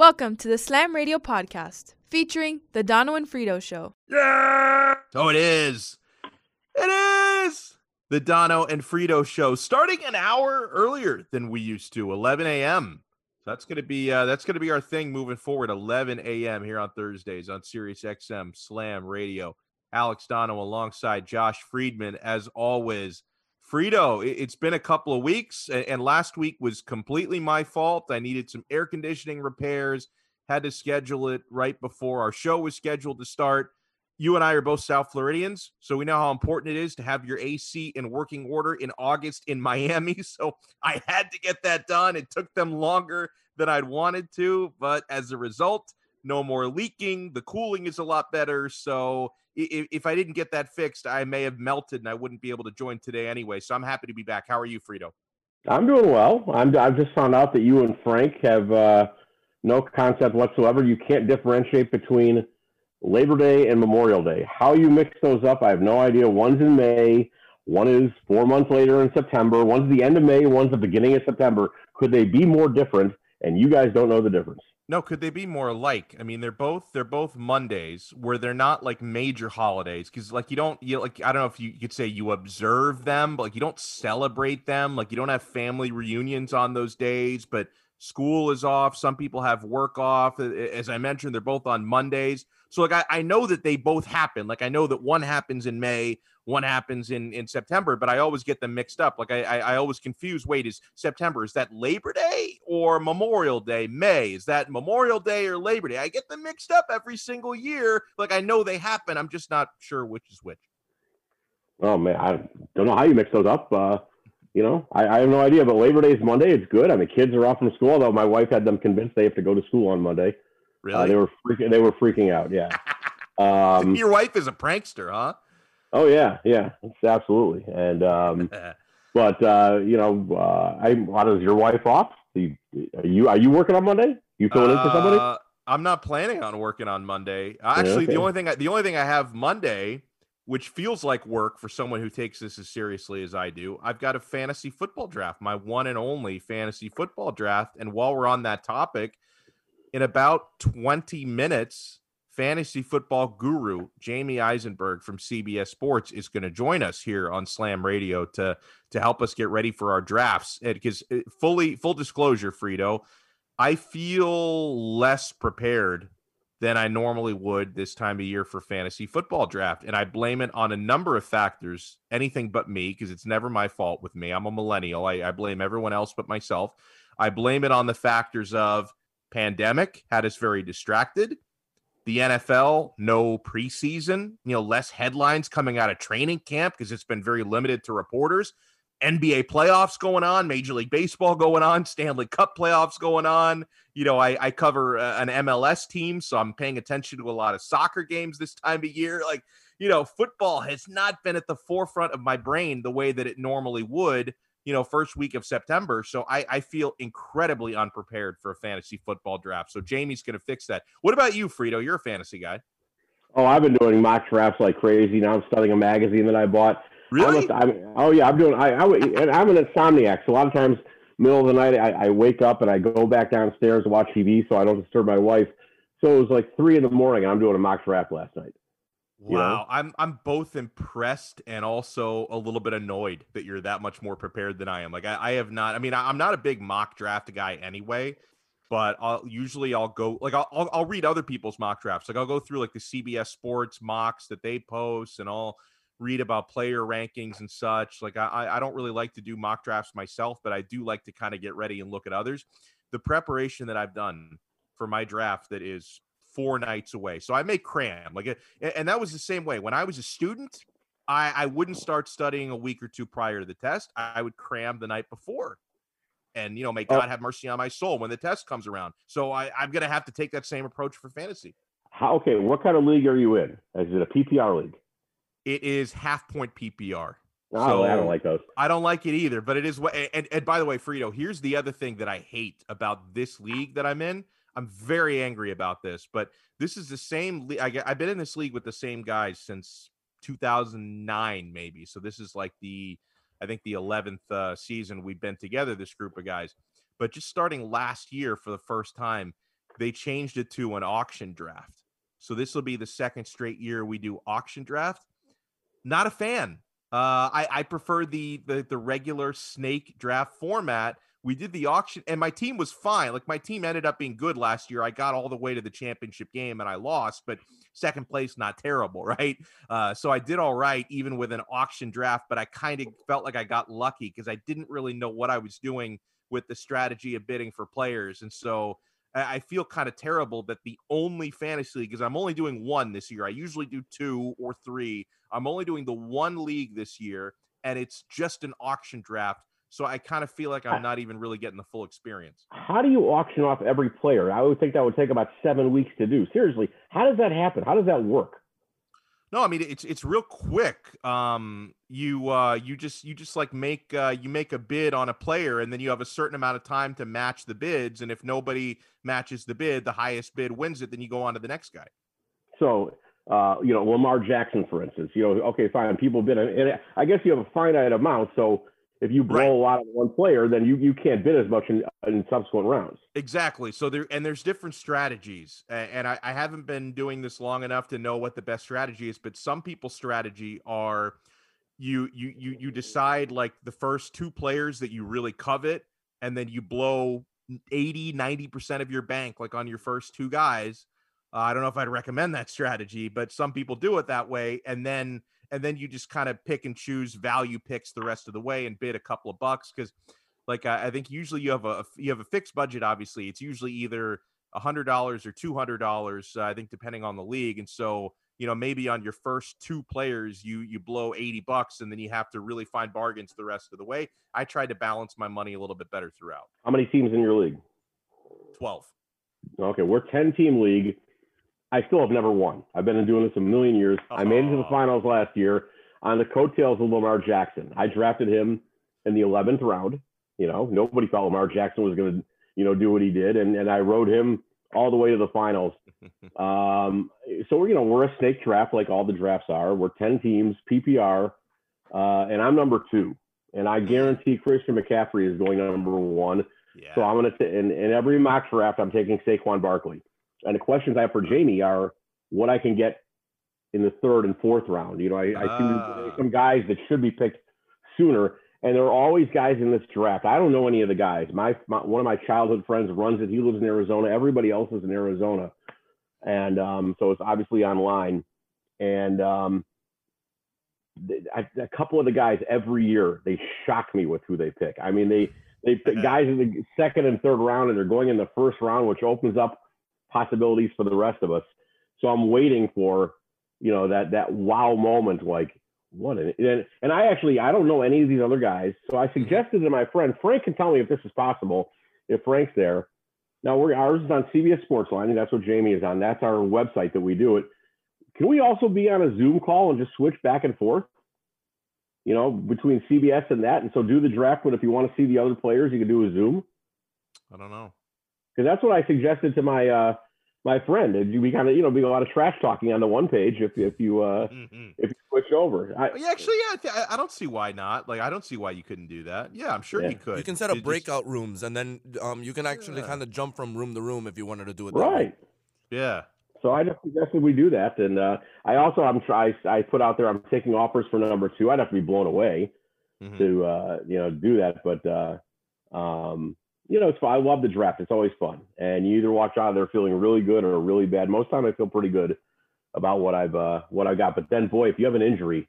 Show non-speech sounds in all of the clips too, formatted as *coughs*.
Welcome to the Slam Radio podcast featuring The Dono and Frito Show. Yeah! So it is. It is the Dono and Frito Show, starting an hour earlier than we used to, 11 a.m. So that's gonna be uh, that's gonna be our thing moving forward, 11 a.m. here on Thursdays on Sirius XM Slam Radio. Alex Dono alongside Josh Friedman, as always. Frito, it's been a couple of weeks, and last week was completely my fault. I needed some air conditioning repairs, had to schedule it right before our show was scheduled to start. You and I are both South Floridians, so we know how important it is to have your AC in working order in August in *laughs* Miami. So I had to get that done. It took them longer than I'd wanted to, but as a result, no more leaking. The cooling is a lot better. So if, if I didn't get that fixed, I may have melted and I wouldn't be able to join today anyway. So I'm happy to be back. How are you, Frito? I'm doing well. I'm, I've just found out that you and Frank have uh, no concept whatsoever. You can't differentiate between Labor Day and Memorial Day. How you mix those up, I have no idea. One's in May, one is four months later in September, one's the end of May, one's the beginning of September. Could they be more different? And you guys don't know the difference. No, could they be more alike? I mean, they're both they're both Mondays where they're not like major holidays because like you don't you like I don't know if you, you could say you observe them, but like you don't celebrate them. Like you don't have family reunions on those days, but school is off. Some people have work off. As I mentioned, they're both on Mondays. So like I, I know that they both happen. Like I know that one happens in May, one happens in in September, but I always get them mixed up. Like I I, I always confuse. Wait, is September is that Labor Day or Memorial Day? May is that Memorial Day or Labor Day? I get them mixed up every single year. Like I know they happen. I'm just not sure which is which. Oh man, I don't know how you mix those up. Uh, you know, I, I have no idea. But Labor Day is Monday. It's good. I mean, kids are off from school. Although my wife had them convinced they have to go to school on Monday. Really? Uh, they were freaking. They were freaking out. Yeah. *laughs* Um, Your wife is a prankster, huh? Oh yeah, yeah, absolutely. And um, *laughs* but uh, you know, uh, I how does your wife off? Are you are you, are you working on Monday? You filling in for somebody? Uh, I'm not planning on working on Monday. Actually, yeah, okay. the only thing I, the only thing I have Monday, which feels like work for someone who takes this as seriously as I do, I've got a fantasy football draft, my one and only fantasy football draft. And while we're on that topic, in about 20 minutes, fantasy football guru Jamie Eisenberg from CBS Sports is going to join us here on Slam Radio to to help us get ready for our drafts. Because uh, fully full disclosure, Frito, I feel less prepared than I normally would this time of year for fantasy football draft, and I blame it on a number of factors. Anything but me, because it's never my fault with me. I'm a millennial. I, I blame everyone else but myself. I blame it on the factors of pandemic had us very distracted. The NFL, no preseason, you know, less headlines coming out of training camp because it's been very limited to reporters. NBA playoffs going on, Major League Baseball going on, Stanley Cup playoffs going on. You know, I, I cover uh, an MLS team, so I'm paying attention to a lot of soccer games this time of year. Like, you know, football has not been at the forefront of my brain the way that it normally would you know, first week of September. So I, I feel incredibly unprepared for a fantasy football draft. So Jamie's going to fix that. What about you, Frito? You're a fantasy guy. Oh, I've been doing mock drafts like crazy. Now I'm studying a magazine that I bought. Really? I am oh yeah, I'm doing. I, I and I'm an insomniac, so a lot of times, middle of the night, I, I wake up and I go back downstairs to watch TV, so I don't disturb my wife. So it was like three in the morning. I'm doing a mock draft last night. Wow, know? I'm I'm both impressed and also a little bit annoyed that you're that much more prepared than I am. Like I, I have not. I mean, I, am not a big mock draft guy anyway, but I'll usually I'll go like I'll, I'll, I'll read other people's mock drafts. Like I'll go through like the CBS Sports mocks that they post, and I'll read about player rankings and such. Like I I don't really like to do mock drafts myself, but I do like to kind of get ready and look at others. The preparation that I've done for my draft that is four nights away. So I may cram like, it. and that was the same way when I was a student. I, I wouldn't start studying a week or two prior to the test. I would cram the night before, and you know, may oh. God have mercy on my soul when the test comes around. So I, I'm going to have to take that same approach for fantasy. How, okay, what kind of league are you in? Is it a PPR league? It is half point PPR. Oh, so I don't like those. I don't like it either. But it is what. And, and by the way, Frito, here's the other thing that I hate about this league that I'm in. I'm very angry about this, but this is the same. I, I've been in this league with the same guys since 2009, maybe. So this is like the, I think the 11th uh, season we've been together. This group of guys, but just starting last year for the first time, they changed it to an auction draft. So this will be the second straight year we do auction draft. Not a fan. Uh, I, I prefer the, the the regular snake draft format. We did the auction, and my team was fine. Like my team ended up being good last year. I got all the way to the championship game, and I lost, but second place, not terrible, *laughs* right? Uh, so I did all right, even with an auction draft. But I kind of felt like I got lucky because I didn't really know what I was doing with the strategy of bidding for players, and so I feel kind of terrible that the only fantasy league, because I'm only doing one this year. I usually do two or three. I'm only doing the one league this year, and it's just an auction draft. So I kind of feel like I'm not even really getting the full experience. How do you auction off every player? I would think that would take about seven weeks to do. Seriously, how does that happen? How does that work? No, I mean it's it's real quick. Um, you uh, you just you just like make uh, you make a bid on a player, and then you have a certain amount of time to match the bids. And if nobody matches the bid, the highest bid wins it. Then you go on to the next guy. So, uh, you know, Lamar Jackson, for instance. You know, okay, fine, people bid, and I guess you have a finite amount. So if you blow right. a lot on one player, then you, you can't bid as much in, in subsequent rounds. Exactly. So there and there's different strategies, and I, I haven't been doing this long enough to know what the best strategy is. But some people's strategy are you you you you decide like the first two players that you really covet, and then you blow 80 90 percent of your bank like on your first two guys. Uh, I don't know if I'd recommend that strategy, but some people do it that way, and then and then you just kind of pick and choose value picks the rest of the way and bid a couple of bucks because like I, I, think usually you have a you have a fixed budget obviously it's usually either a hundred dollars or two hundred dollars uh, i think depending on the league and so you know maybe on your first two players you you blow 80 bucks and then you have to really find bargains the rest of the way. I tried to balance my money a little bit better throughout. How many teams in your league? 12 okay we're 10 team league I still have never won. I've been doing this a million years. I made it to the finals last year on the coattails of Lamar Jackson. I drafted him in the 11th round. You know, nobody thought Lamar Jackson was going to, you know, do what he did, and and I rode him all the way to the finals. *laughs* um, so you know, we're a snake draft like all the drafts are. We're 10 teams, PPR, uh, and I'm number two. And I guarantee Christian McCaffrey is going number one. Yeah. So I'm going to, in, in every mock draft, I'm taking Saquon Barkley. And the questions I have for Jamie are what I can get in the third and fourth round. You know, I, I see uh. some guys that should be picked sooner, and there are always guys in this draft. I don't know any of the guys. My, my one of my childhood friends runs it. He lives in Arizona. Everybody else is in Arizona, and um, so it's obviously online. And um, I, a couple of the guys every year they shock me with who they pick. I mean, they they pick guys in the second and third round, and they're going in the first round, which opens up possibilities for the rest of us. So I'm waiting for, you know, that that wow moment, like what an and, and I actually I don't know any of these other guys. So I suggested to my friend Frank can tell me if this is possible, if Frank's there. Now we're ours is on CBS Sportsline, and that's what Jamie is on. That's our website that we do it. Can we also be on a Zoom call and just switch back and forth? You know, between CBS and that, and so do the draft. But if you want to see the other players, you can do a Zoom. I don't know because that's what I suggested to my uh, my friend. And We kind of you know be a lot of trash talking on the one page if if you uh, mm-hmm. if you switch over. I, yeah, actually, yeah, I, I, don't see why not. Like, I don't see why you couldn't do that. Yeah, I'm sure yeah. you could. You can set up breakout just... rooms, and then um, you can actually yeah. kind of jump from room to room if you wanted to do it. Right. Yeah. So I just suggested we do that, and uh, I also I'm try I put out there I'm taking offers for number two. I'd have to be blown away mm-hmm. to uh, you know do that, but uh, um, you know, it's fun. I love the draft. It's always fun. And you either watch out there feeling really good or really bad. Most time I feel pretty good about what I've uh what I got. But then boy, if you have an injury,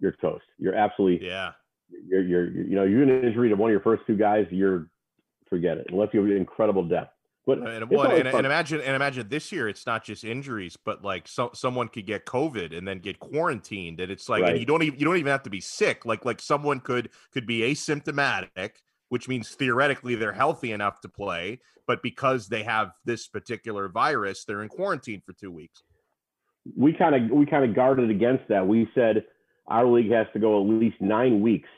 you're toast. You're absolutely yeah. You're you're you know, you're an injury to one of your first two guys, you're forget it. Unless you have incredible depth. But and, well, and, and, imagine and imagine this year it's not just injuries, but like so, someone could get COVID and then get quarantined, and it's like right. and you don't even you don't even have to be sick. Like like someone could could be asymptomatic which means theoretically they're healthy enough to play, but because they have this particular virus, they're in quarantine for two weeks. We kind of we kind of guarded against that. We said our league has to go at least nine weeks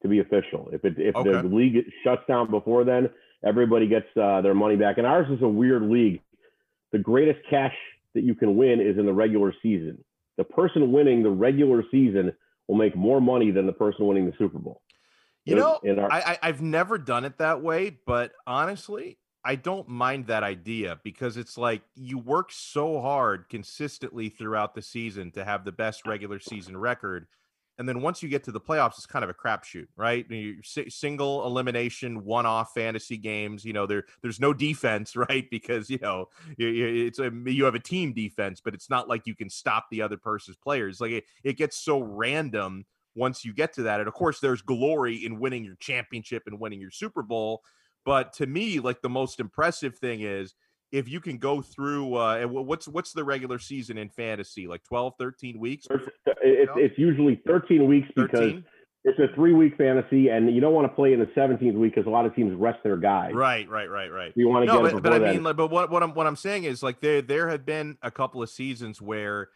to be official. If it if okay. the league shuts down before then, everybody gets uh, their money back. And ours is a weird league. The greatest cash that you can win is in the regular season. The person winning the regular season will make more money than the person winning the Super Bowl. You know, our- I, I have never done it that way, but honestly, I don't mind that idea because it's like you work so hard consistently throughout the season to have the best regular season record. And then once you get to the playoffs, it's kind of a crapshoot, right? You single elimination, one-off fantasy games. You know, there there's no defense, *laughs* right? Because you know it's a you have a team defense, but it's not like you can stop the other person's players. Like it, it gets so random once you get to that. And of course, there's glory in winning your championship and winning your Super Bowl. But to me, like the most impressive thing is if you can go through uh, what's what's the regular season in fantasy like 12 13 weeks it's, it's usually 13 weeks 13? because it's a three week fantasy and you don't want to play in the 17th week because a lot of teams rest their guys right right right right you want to no, get but, but i mean like, but what, what i'm what i'm saying is like there there have been a couple of seasons where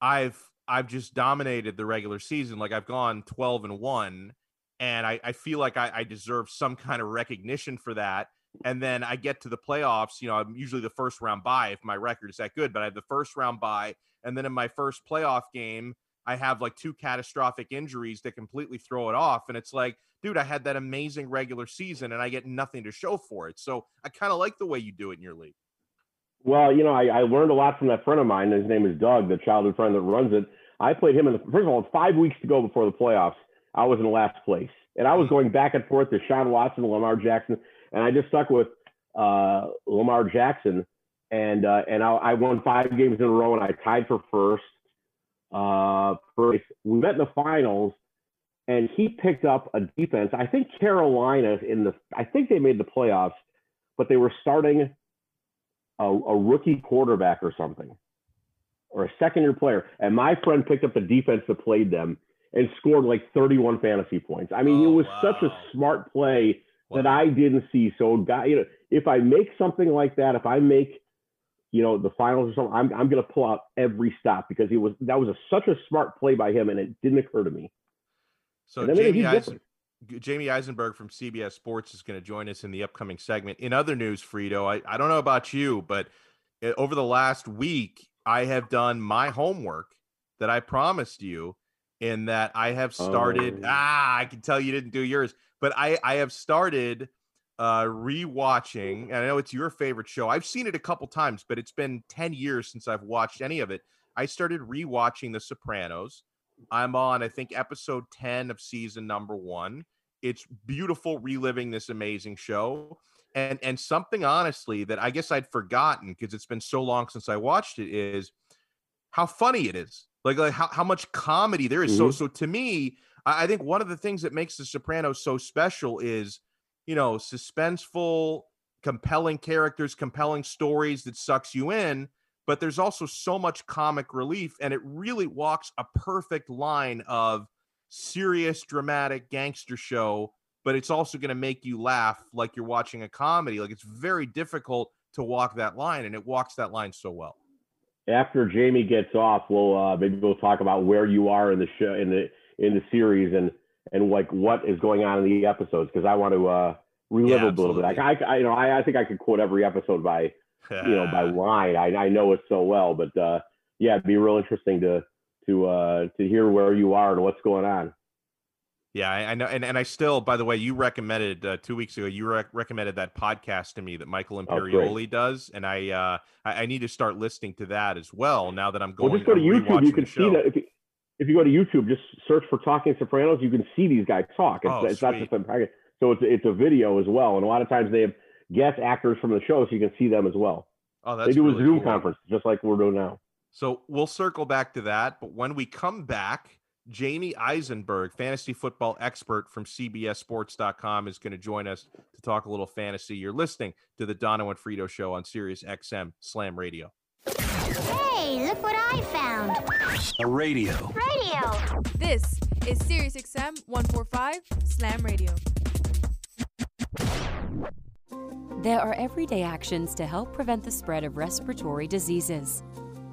i've i've just dominated the regular season like i've gone 12 and 1 and I, I feel like I, I deserve some kind of recognition for that. And then I get to the playoffs. You know, I'm usually the first round bye if my record is that good, but I have the first round bye. And then in my first playoff game, I have like two catastrophic injuries that completely throw it off. And it's like, dude, I had that amazing regular season and I get nothing to show for it. So I kind of like the way you do it in your league. Well, you know, I, I learned a lot from that friend of mine. His name is Doug, the childhood friend that runs it. I played him in the first of all, five weeks to go before the playoffs. I was in last place. And I was going back and forth to Sean Watson Lamar Jackson. And I just stuck with uh, Lamar Jackson. And uh, and I, I, won five games in a row and I tied for first. Uh, first. We met in the finals and he picked up a defense. I think Carolina in the, I think they made the playoffs, but they were starting a, a rookie quarterback or something or a second year player. And my friend picked up the defense that played them and scored like 31 fantasy points. I mean, oh, it was wow. such a smart play wow. that I didn't see. So, guy, you know, if I make something like that, if I make, you know, the finals or something, I'm, I'm going to pull out every stop because he was that was a, such a smart play by him, and it didn't occur to me. So Jamie, Eisen, Jamie Eisenberg from CBS Sports is going to join us in the upcoming segment. In other news, Frito, I, I don't know about you, but eh, over the last week, I have done my homework that I promised you in that I have started. Oh. Ah, I can tell you didn't do yours, but I I have started uh rewatching. And I know it's your favorite show. I've seen it a couple times, but it's been 10 years since I've watched any of it. I started rewatching The Sopranos. I'm on, I think, episode 10 of season number one. It's beautiful reliving this amazing show. And and something honestly that I guess I'd forgotten because it's been so long since I watched it is how funny it is like like how, how much comedy there is. Mm-hmm. So so to me, I, I think one of the things that makes The Sopranos so special is you know suspenseful, compelling characters, compelling stories that sucks you in. But there's also so much comic relief, and it really walks a perfect line of serious, dramatic gangster show but it's also going to make you laugh like you're watching a comedy. Like it's very difficult to walk that line, and it walks that line so well after Jamie gets off, we'll uh, maybe we'll talk about where you are in the show in the in the series and and like what is going on in the episodes because I want to uh, relive yeah, a little bit. I, I, you know I, I think I could quote every episode by you know by *laughs* line. I, I know it so well, but uh, yeah, it'd be real interesting to to uh, to hear where you are and what's going on. Yeah, I, I, know, and, and I still, by the way, you recommended uh, two weeks ago. You rec- recommended that podcast to me that Michael oh, Imperioli oh, does, and I, uh, I, I need to start listening to that as well. Now that I'm going, well, just go to YouTube. You can see that if you, if you go to YouTube, just search for Talking Sopranos. You can see these guys talk. It's, oh, it's not just a package. So it's it's a video as well, and a lot of times they have guest actors from the show, so you can see them as well. Oh, that's they do really a Zoom cool. conference just like we're doing now. So we'll circle back to that, but when we come back Jamie Eisenberg, fantasy football expert from CBSSports.com, is going to join us to talk a little fantasy. You're listening to the Dono and Frito Show on Sirius XM Slam Radio. Hey, look what I found. A radio. Radio. This is Sirius XM 145 Slam Radio. There are everyday actions to help prevent the spread of respiratory diseases.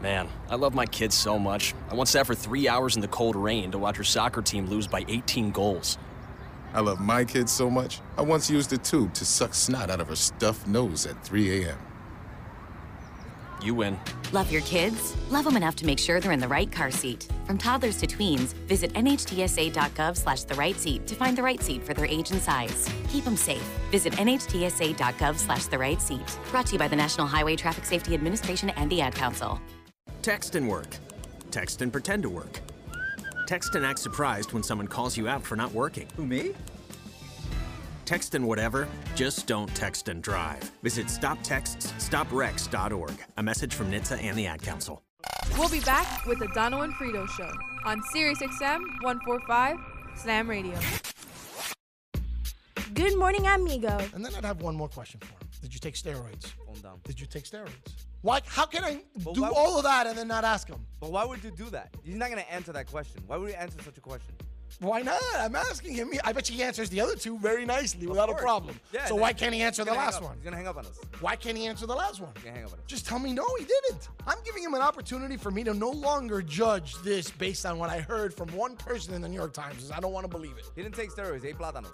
Man, I love my kids so much. I once sat for three hours in the cold rain to watch her soccer team lose by 18 goals. I love my kids so much, I once used a tube to suck snot out of her stuffed nose at 3 a.m. You win. Love your kids? Love them enough to make sure they're in the right car seat. From toddlers to tweens, visit nhtsa.gov slash the right seat to find the right seat for their age and size. Keep them safe. Visit nhtsa.gov slash the right seat. Brought to you by the National Highway Traffic Safety Administration and the Ad Council. Text and work. Text and pretend to work. Text and act surprised when someone calls you out for not working. Who, me? Text and whatever, just don't text and drive. Visit stoptextsstopwrecks.org. A message from NHTSA and the Ad Council. We'll be back with the Dono and Frito Show on SiriusXM 145 Slam Radio. Good morning, amigo. And then I'd have one more question for him. Did you take steroids? down. Did you take steroids? Why? How can I But do all of that and then not ask him? But why would you do that? He's not gonna answer that question. Why would he answer such a question? Why not? I'm asking him. I bet you he answers the other two very nicely without a problem. Yeah, so why can't he answer the last one? He's gonna hang up on us. Why can't he answer the last one? He's gonna hang up on us. Just tell me no, he didn't. I'm giving him an opportunity for me to no longer judge this based on what I heard from one person in the New York Times. I don't want to believe it. He didn't take steroids. He ate plátanos.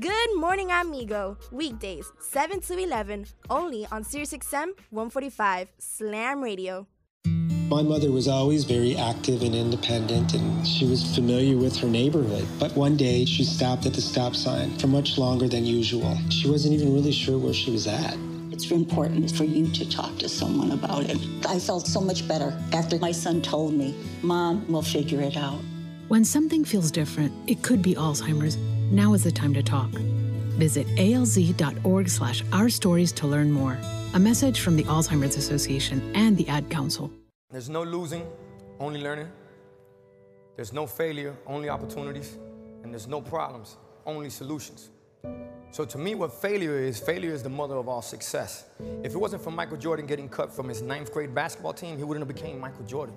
Good morning, amigo. Weekdays, 7 to 11, only on SiriusXM 145 Slam Radio. My mother was always very active and independent, and she was familiar with her neighborhood. But one day, she stopped at the stop sign for much longer than usual. She wasn't even really sure where she was at. It's important for you to talk to someone about it. I felt so much better after my son told me, Mom, we'll figure it out. When something feels different, it could be Alzheimer's. Now is the time to talk. Visit alz.org slash our stories to learn more. A message from the Alzheimer's Association and the Ad Council. There's no losing, only learning. There's no failure, only opportunities. And there's no problems, only solutions. So to me, what failure is, failure is the mother of all success. If it wasn't for Michael Jordan getting cut from his ninth grade basketball team, he wouldn't have became Michael Jordan.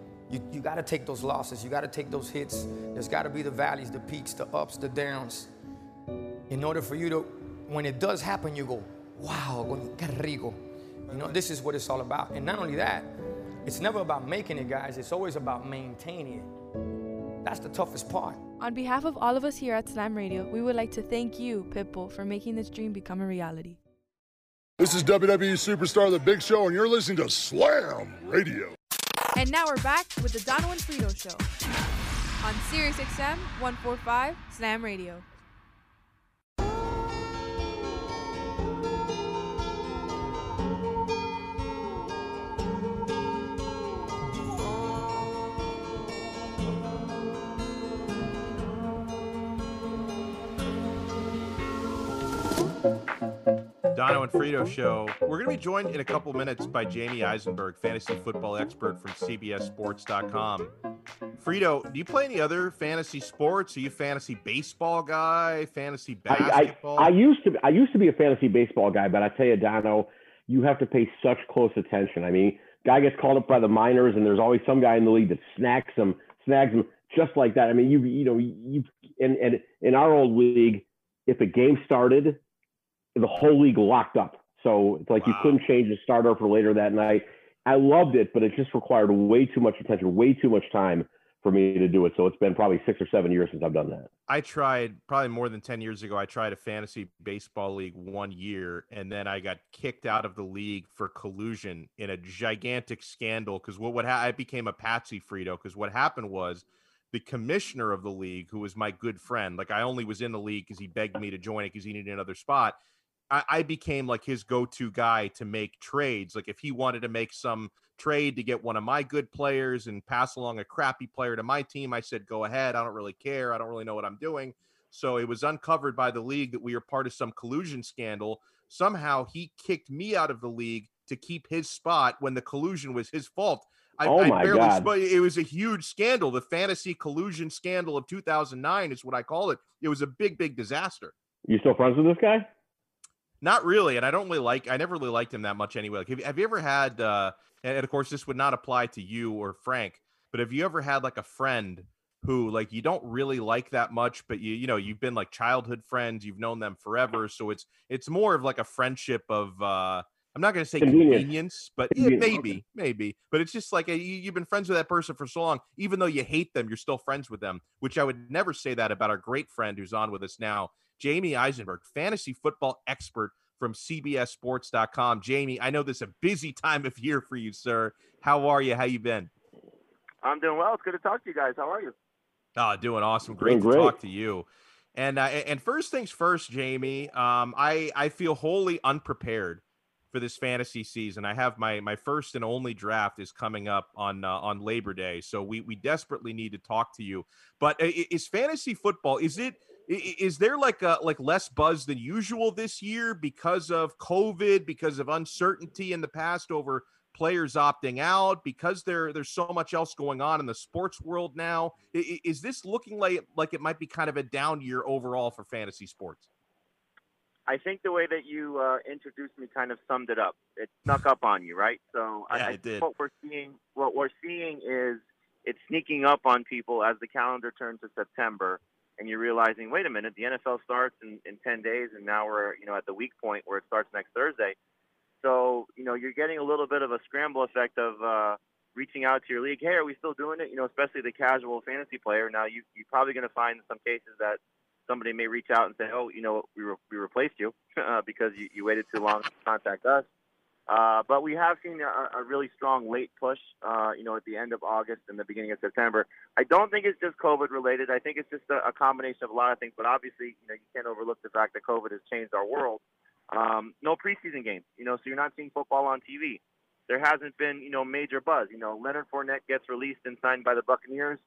You, you gotta take those losses, you gotta take those hits. There's gotta be the valleys, the peaks, the ups, the downs. In order for you to, when it does happen, you go, wow, qué rico. You know, this is what it's all about. And not only that, it's never about making it, guys, it's always about maintaining it. That's the toughest part. On behalf of all of us here at Slam Radio, we would like to thank you, Pitbull, for making this dream become a reality. This is WWE Superstar The Big Show, and you're listening to Slam Radio. And now we're back with the Dono and Frito Show on SiriusXM 145 Slam Radio. Dono and Frito show. We're going to be joined in a couple minutes by Jamie Eisenberg, fantasy football expert from CBSSports.com. Frito, do you play any other fantasy sports? Are you a fantasy baseball guy? Fantasy I, basketball? I, I used to I used to be a fantasy baseball guy, but I tell you, Dono, you have to pay such close attention. I mean, guy gets called up by the minors, and there's always some guy in the league that snacks him, snags him just like that. I mean, you you know you and and in our old league, if a game started, the whole league locked up. So it's like you couldn't change the starter for later that night. I loved it, but it just required way too much attention, way too much time for me to do it. So it's been probably six or seven years since I've done that. I tried probably more than 10 years ago. I tried a fantasy baseball league one year, and then I got kicked out of the league for collusion in a gigantic scandal. Because what, what ha- I became a patsy Frito. Because what happened was the commissioner of the league, who was my good friend, like I only was in the league because he begged me to join it because he needed another spot. I, I became like his go-to guy to make trades. Like if he wanted to make some trade to get one of my good players and pass along a crappy player to my team, I said, go ahead. I don't really care. I don't really know what I'm doing. So it was uncovered by the league that we were part of some collusion scandal. Somehow he kicked me out of the league to keep his spot when the collusion was his fault. I, Oh I my barely God. spo- it was a huge scandal. The fantasy collusion scandal of 2009 is what I call it. It was a big, big disaster. You still friends with this guy? Not really, and I don't really like. I never really liked him that much anyway. Like, have, you- have you ever had? uh and, and of course, this would not apply to you or Frank, but have you ever had like a friend who like you don't really like that much, but you you know you've been like childhood friends, you've known them forever, so it's it's more of like a friendship of. uh I'm not going to say Convenience. convenience, but yeah, Convenience, maybe, maybe. But it's just like a, you, you've been friends with that person for so long, even though you hate them, you're still friends with them. Which I would never say that about our great friend who's on with us now, Jamie Eisenberg, fantasy football expert from CBSSports.com. Jamie, I know this is a busy time of year for you, sir. How are you? How you been? I'm doing well. It's good to talk to you guys. How are you? Oh, doing awesome. Great Doing to great. talk to you. And uh, and first things first, Jamie. Um, I I feel wholly unprepared for this fantasy season. I have my my first and only draft is coming up on uh, on Labor Day, so we we desperately need to talk to you. But i- i- is fantasy football? Is it? I- i- Is there like a like less buzz than usual this year because of COVID, because of uncertainty in the past over players opting out, because there there's so much else going on in the sports world now? I- i- Is this looking like like it might be kind of a down year overall for fantasy sports? I think the way that you uh, introduced me kind of summed it up. It snuck up on you, right? So I, Yeah, I it think did. what we're seeing, what we're seeing is it's sneaking up on people as the calendar turns to September, and you're realizing, wait a minute, the NFL starts in, in 10 days, and now we're you know at the week point where it starts next Thursday. So you know you're getting a little bit of a scramble effect of uh, reaching out to your league. Hey, are we still doing it? You know, especially the casual fantasy player. Now you you're probably going to find in some cases that somebody may reach out and say, "Oh, you know, we, re- we replaced you *laughs* uh, because you, you waited too long to contact us." Uh, but we have seen a, a really strong late push, uh, you know, at the end of August and the beginning of September. I don't think it's just COVID related. I think it's just a, a combination of a lot of things. But obviously, you know, you can't overlook the fact that COVID has changed our world. Um, no preseason games, you know, so you're not seeing football on TV. There hasn't been, you know, major buzz. You know, Leonard Fournette gets released and signed by the Buccaneers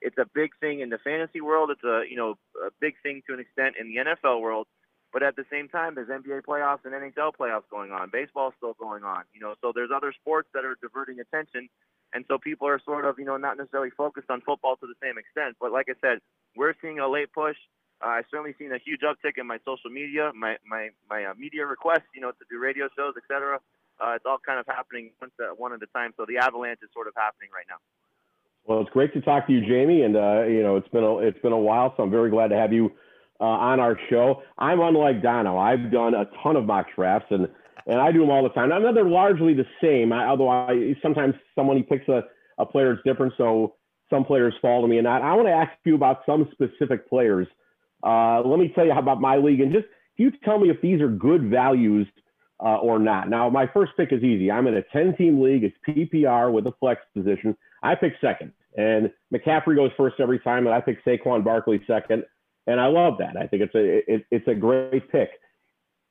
it's a big thing in the fantasy world. It's a you know a big thing to an extent in the NFL world. But at the same time, there's NBA playoffs and NHL playoffs going on. Baseball's still going on. You know, so there's other sports that are diverting attention, and so people are sort of you know not necessarily focused on football to the same extent. But like I said, we're seeing a late push. Uh, I've certainly seen a huge uptick in my social media, my my my uh, media requests, you know, to do radio shows, etc. Uh, it's all kind of happening one at, one at a time. So the avalanche is sort of happening right now. Well, it's great to talk to you, Jamie, and uh, you know it's been a it's been a while, so I'm very glad to have you uh, on our show. I'm unlike Dono. I've done a ton of mock drafts, and and I do them all the time. I know they're largely the same, I, although I sometimes someone picks a, a player is different, so some players fall to me. And I, I want to ask you about some specific players. Uh, let me tell you about my league, and just you tell me if these are good values uh, or not. Now, my first pick is easy. I'm in a 10 team league. It's PPR with a flex position. I pick second, and McCaffrey goes first every time, and I pick Saquon Barkley second, and I love that. I think it's a it, it's a great pick.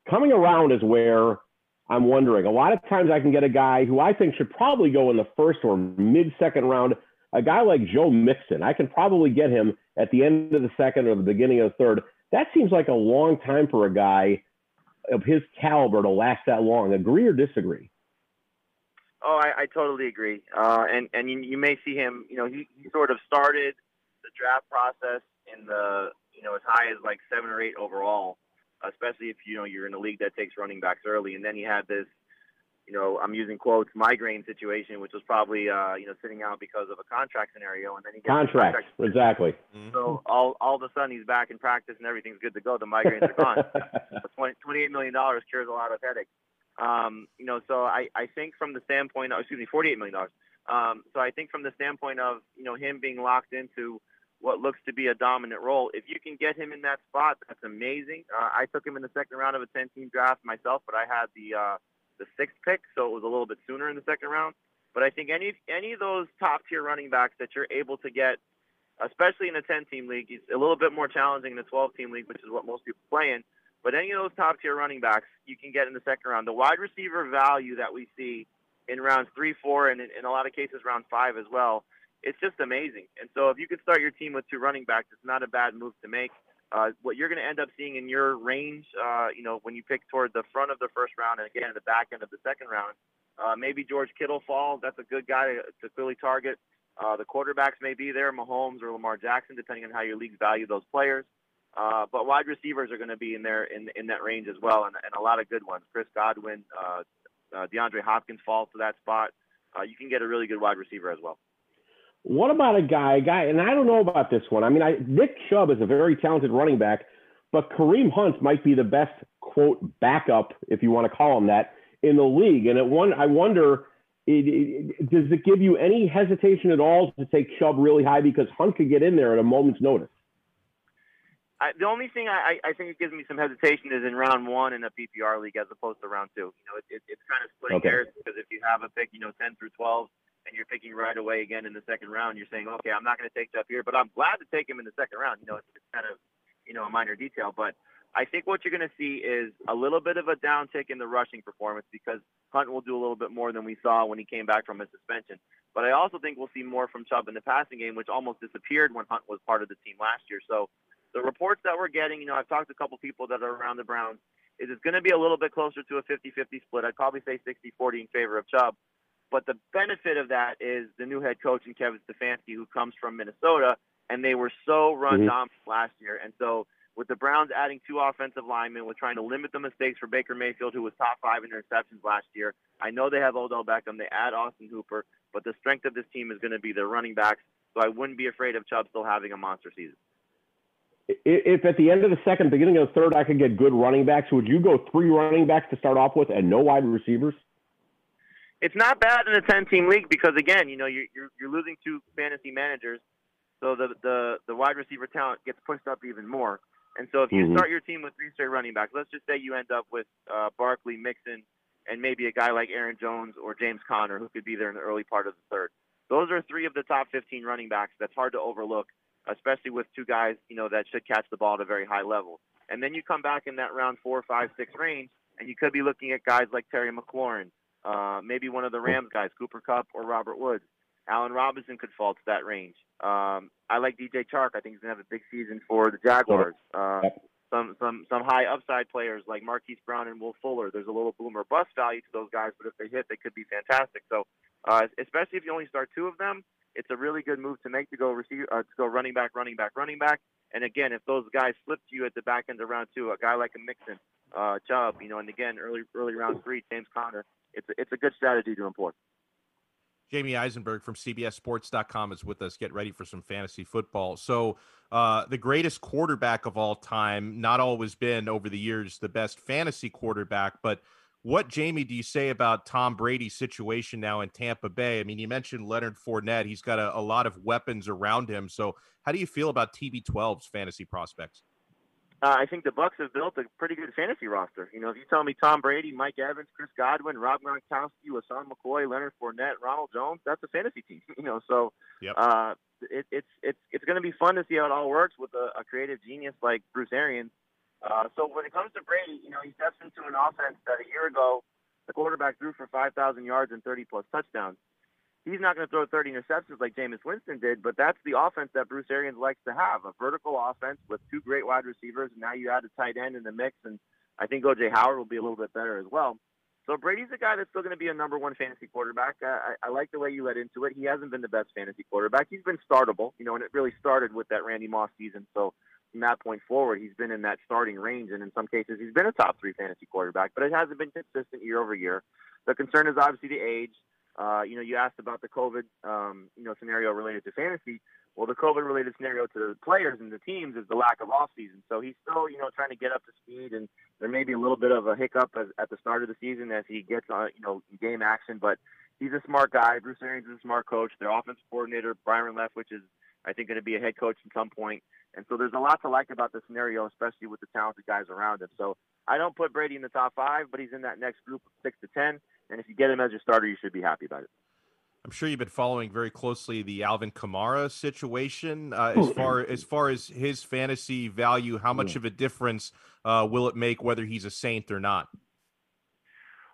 Coming around is where I'm wondering. A lot of times I can get a guy who I think should probably go in the first or mid second round. A guy like Joe Mixon, I can probably get him at the end of the second or the beginning of the third. That seems like a long time for a guy of his caliber to last that long. Agree or disagree? Oh, I, I totally agree. Uh, and and you, you may see him. You know, he, he sort of started the draft process in the you know as high as like seven or eight overall, especially if you know you're in a league that takes running backs early. And then he had this, you know, I'm using quotes, migraine situation, which was probably uh, you know sitting out because of a contract scenario. And then he gets the Contract, exactly. So all all of a sudden he's back in practice and everything's good to go. The migraines are gone. *laughs* So 20, 28 million dollars cures a lot of headaches. Um, you know, so I, I think from the standpoint, of, excuse me, 48 million dollars. Um, so I think from the standpoint of you know him being locked into what looks to be a dominant role, if you can get him in that spot, that's amazing. Uh, I took him in the second round of a 10-team draft myself, but I had the uh, the sixth pick, so it was a little bit sooner in the second round. But I think any any of those top tier running backs that you're able to get, especially in a 10 team league, it's a little bit more challenging in a 12 team league, which is what most people play in. But any of those top tier running backs you can get in the second round. The wide receiver value that we see in rounds three, four, and in, in a lot of cases round five as well, it's just amazing. And so if you could start your team with two running backs, it's not a bad move to make. Uh, what you're going to end up seeing in your range, uh, you know, when you pick toward the front of the first round and again the back end of the second round, uh, maybe George Kittle falls. That's a good guy to, to clearly target. Uh, the quarterbacks may be there, Mahomes or Lamar Jackson, depending on how your leagues value those players. Uh, but wide receivers are going to be in there in, in that range as well, and, and a lot of good ones. Chris Godwin, uh, uh, DeAndre Hopkins falls to that spot. Uh, you can get a really good wide receiver as well. What about a guy, guy, and I don't know about this one. I mean, I, Nick Chubb is a very talented running back, but Kareem Hunt might be the best quote backup, if you want to call him that, in the league. And at one, I wonder, it, it, does it give you any hesitation at all to take Chubb really high because Hunt could get in there at a moment's notice? I, the only thing I, I think it gives me some hesitation is in round one in a PPR league as opposed to round two. You know, it, it, it's kind of splitting Okay. hairs because if you have a pick, you know, 10 through 12, and you're picking right away again in the second round, you're saying, okay, I'm not going to take Chubb here, but I'm glad to take him in the second round. You know, it's, it's kind of, you know, a minor detail, but I think what you're going to see is a little bit of a downtick in the rushing performance because Hunt will do a little bit more than we saw when he came back from his suspension. But I also think we'll see more from Chubb in the passing game, which almost disappeared when Hunt was part of the team last year. So the reports that we're getting, you know, I've talked to a couple people that are around the Browns, is it's going to be a little bit closer to a 50-50 split. I'd probably say 60-40 in favor of Chubb. But the benefit of that is the new head coach in Kevin Stefanski, who comes from Minnesota, and they were so run Mhm. dominant last year. And so with the Browns adding two offensive linemen, with trying to limit the mistakes for Baker Mayfield, who was top five in interceptions last year. I know they have Odell Beckham. They add Austin Hooper, but the strength of this team is going to be their running backs. So I wouldn't be afraid of Chubb still having a monster season. If at the end of the second, beginning of the third, I could get good running backs, would you go three running backs to start off with and no wide receivers? It's not bad in a 10 team league because again, you know, you're, you're, you're losing two fantasy managers. So the, the, the wide receiver talent gets pushed up even more. And so if you Mhm. start your team with three straight running backs, let's just say you end up with uh, Barkley, Mixon, and maybe a guy like Aaron Jones or James Conner who could be there in the early part of the third. Those are three of the top 15 running backs. That's hard to overlook, especially with two guys, you know, that should catch the ball at a very high level. And then you come back in that round four, five, six range, and you could be looking at guys like Terry McLaurin, uh, maybe one of the Rams guys, Cooper Kupp or Robert Woods. Allen Robinson could fall to that range. Um, I like DJ Chark. I think he's gonna have a big season for the Jaguars. Uh, some some some high upside players like Marquise Brown and Will Fuller. There's a little boomer bust value to those guys, but if they hit, they could be fantastic. So, uh, especially if you only start two of them, it's a really good move to make to go receive uh, to go running back, running back, running back. And again, if those guys flip to you at the back end of round two, a guy like a Mixon, uh, Chubb, you know, and again, early early round three, James Conner, it's a, it's a good strategy to employ. Jamie Eisenberg from CBSSports.com is with us. Get ready for some fantasy football. So, uh, the greatest quarterback of all time, not always been over the years the best fantasy quarterback, but what, Jamie, do you say about Tom Brady's situation now in Tampa Bay? I mean, you mentioned Leonard Fournette. He's got a, a lot of weapons around him. So, how do you feel about TB12's fantasy prospects? Uh, I think the Bucs have built a pretty good fantasy roster. You know, if you tell me Tom Brady, Mike Evans, Chris Godwin, Rob Gronkowski, Hassan McCoy, Leonard Fournette, Ronald Jones, that's a fantasy team. *laughs* You know, so Yep. uh, it, it's it's it's going to be fun to see how it all works with a, a creative genius like Bruce Arians. Uh, so when it comes to Brady, you know, he steps into an offense that a year ago the quarterback threw for 5,000 yards and 30 plus touchdowns. He's not going to throw 30 interceptions like Jameis Winston did, but that's the offense that Bruce Arians likes to have a vertical offense with two great wide receivers. And now you add a tight end in the mix, and I think O.J. Howard will be a little bit better as well. So Brady's a guy that's still going to be a number one fantasy quarterback. I, I, like the way you led into it. He hasn't been the best fantasy quarterback. He's been startable, you know, and it really started with that Randy Moss season. So from that point forward, he's been in that starting range, and in some cases, he's been a top three fantasy quarterback. But it hasn't been consistent year over year. The concern is obviously the age. Uh, you know, you asked about the COVID, um, you know, scenario related to fantasy. Well, the COVID-related scenario to the players and the teams is the lack of off-season. So he's still, you know, trying to get up to speed, and there may be a little bit of a hiccup as, at the start of the season as he gets, uh, you know, game action. But he's a smart guy. Bruce Arians is a smart coach. Their offensive coordinator, Byron Leftwich, is, I think, going to be a head coach at some point. And so there's a lot to like about the scenario, especially with the talented guys around him. So I don't put Brady in the top five, but he's in that next group of six to ten. And if you get him as your starter, you should be happy about it. I'm sure you've been following very closely the Alvin Kamara situation. Uh, as far as far as his fantasy value, how much of a difference uh, will it make whether he's a Saint or not?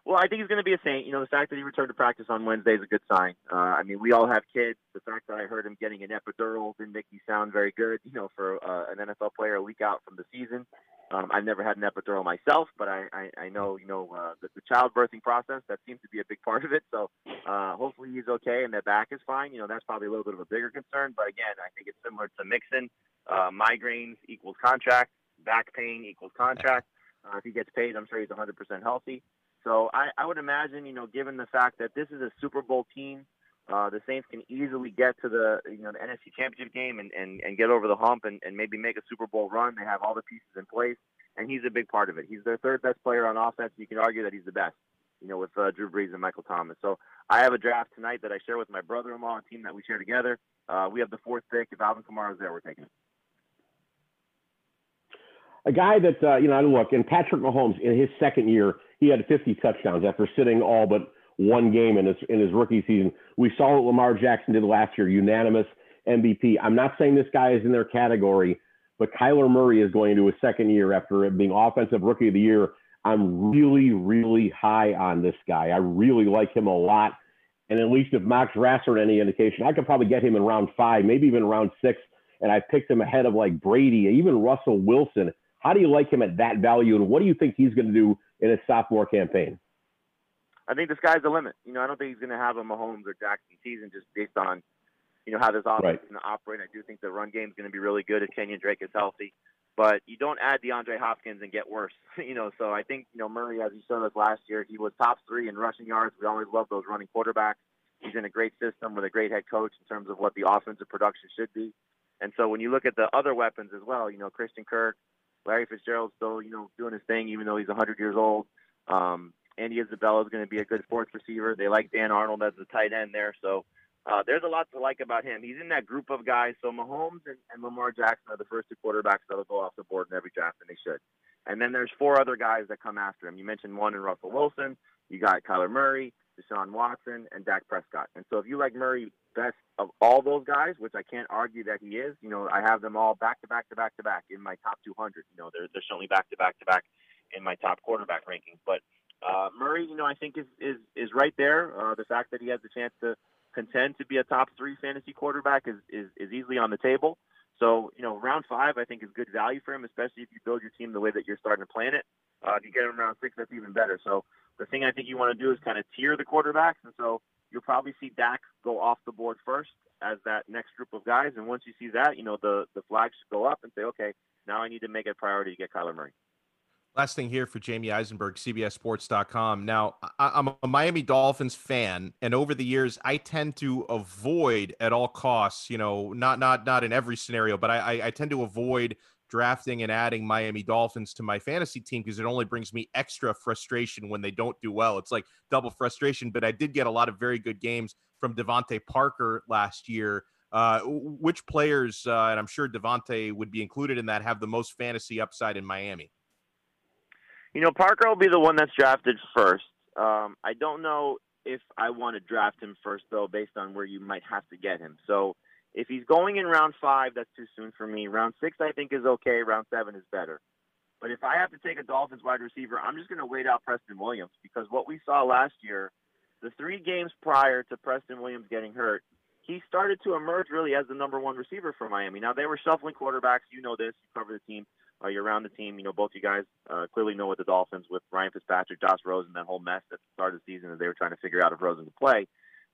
Well, I think he's going to be a saint. You know, the fact that he returned to practice on Wednesday is a good sign. Uh, I mean, we all have kids. The fact that I heard him getting an epidural didn't make me sound very good, you know, for uh, an NFL player a week out from the season. Um, I've never had an epidural myself, but I, I, I know, you know, uh, the, the childbirthing process, that seems to be a big part of it. So uh, hopefully he's okay and their back is fine. You know, that's probably a little bit of a bigger concern. But again, I think it's similar to Mixon. Uh, migraines equals contract. Back pain equals contract. Uh, if he gets paid, I'm sure he's 100% healthy. So I, I would imagine, you know, given the fact that this is a Super Bowl team, uh, the Saints can easily get to the you know the NFC Championship game and, and, and get over the hump and, and maybe make a Super Bowl run. They have all the pieces in place, and he's a big part of it. He's their third best player on offense. You can argue that he's the best, you know, with uh, Drew Brees and Michael Thomas. So I have a draft tonight that I share with my brother-in-law, a team that we share together. Uh, we have the fourth pick. If Alvin Kamara is there, we're taking it. A guy that uh, you know, look, in Patrick Mahomes in his second year, he had 50 touchdowns after sitting all but one game in his in his rookie season. We saw what Lamar Jackson did last year, unanimous MVP. I'm not saying this guy is in their category, but Kyler Murray is going into his second year after being offensive rookie of the year. I'm really, really high on this guy. I really like him a lot. And at least if Max Rasser any indication, I could probably get him in round five, maybe even round six. And I picked him ahead of like Brady, even Russell Wilson. How do you like him at that value? And what do you think he's going to do in his sophomore campaign? I think the sky's the limit. You know, I don't think he's going to have a Mahomes or Jackson season just based on, you know, how this offense Right. is going to operate. I do think the run game is going to be really good if Kenyan Drake is healthy. But you don't add DeAndre Hopkins and get worse, *laughs* you know. So I think you know Murray, as he showed us last year, he was top three in rushing yards. We always love those running quarterbacks. He's in a great system with a great head coach in terms of what the offensive production should be. And so when you look at the other weapons as well, you know, Christian Kirk, Larry Fitzgerald's still, you know, doing his thing, even though he's 100 years old. Um, Andy Isabella is going to be a good fourth receiver. They like Dan Arnold as the tight end there. So uh, there's a lot to like about him. He's in that group of guys. So Mahomes and, and Lamar Jackson are the first two quarterbacks that'll go off the board in every draft, and they should. And then there's four other guys that come after him. You mentioned one in Russell Wilson. You got Kyler Murray, Deshaun Watson, and Dak Prescott. And so if you like Murray best of all those guys, which I can't argue that he is, you know, I have them all back to back to back to back in my top 200. You know, they're, they're certainly back to back to back in my top quarterback rankings. But uh, Murray, you know, I think is is is right there. Uh, the fact that he has the chance to contend to be a top three fantasy quarterback is, is is easily on the table. So you know, round five I think is good value for him, especially if you build your team the way that you're starting to plan it. Uh, if you get him in around six, that's even better. So the thing I think you want to do is kind of tier the quarterbacks, and so you'll probably see Dak go off the board first as that next group of guys. And once you see that, you know, the the flags go up and say, okay, now I need to make it a priority to get Kyler Murray. Last thing here for Jamey Eisenberg, CBSSports.com. Now, I'm a Miami Dolphins fan, and over the years, I tend to avoid at all costs. You know, not not not in every scenario, but I I, I tend to avoid drafting and adding Miami Dolphins to my fantasy team because it only brings me extra frustration when they don't do well. It's like double frustration. But I did get a lot of very good games from DeVante Parker last year. Uh, which players, uh, and I'm sure DeVante would be included in that, have the most fantasy upside in Miami? You know, Parker will be the one that's drafted first. Um, I don't know if I want to draft him first, though, based on where you might have to get him. So if he's going in round five, that's too soon for me. Round six, I think, is okay. Round seven is better. But if I have to take a Dolphins wide receiver, I'm just going to wait out Preston Williams because what we saw last year, the three games prior to Preston Williams getting hurt, he started to emerge really as the number one receiver for Miami. Now they were shuffling quarterbacks. You know this. You cover the team. Uh, you're around the team. You know both you guys uh, clearly know what the Dolphins with Ryan Fitzpatrick, Josh Rosen, that whole mess at the start of the season as they were trying to figure out if Rosen could play.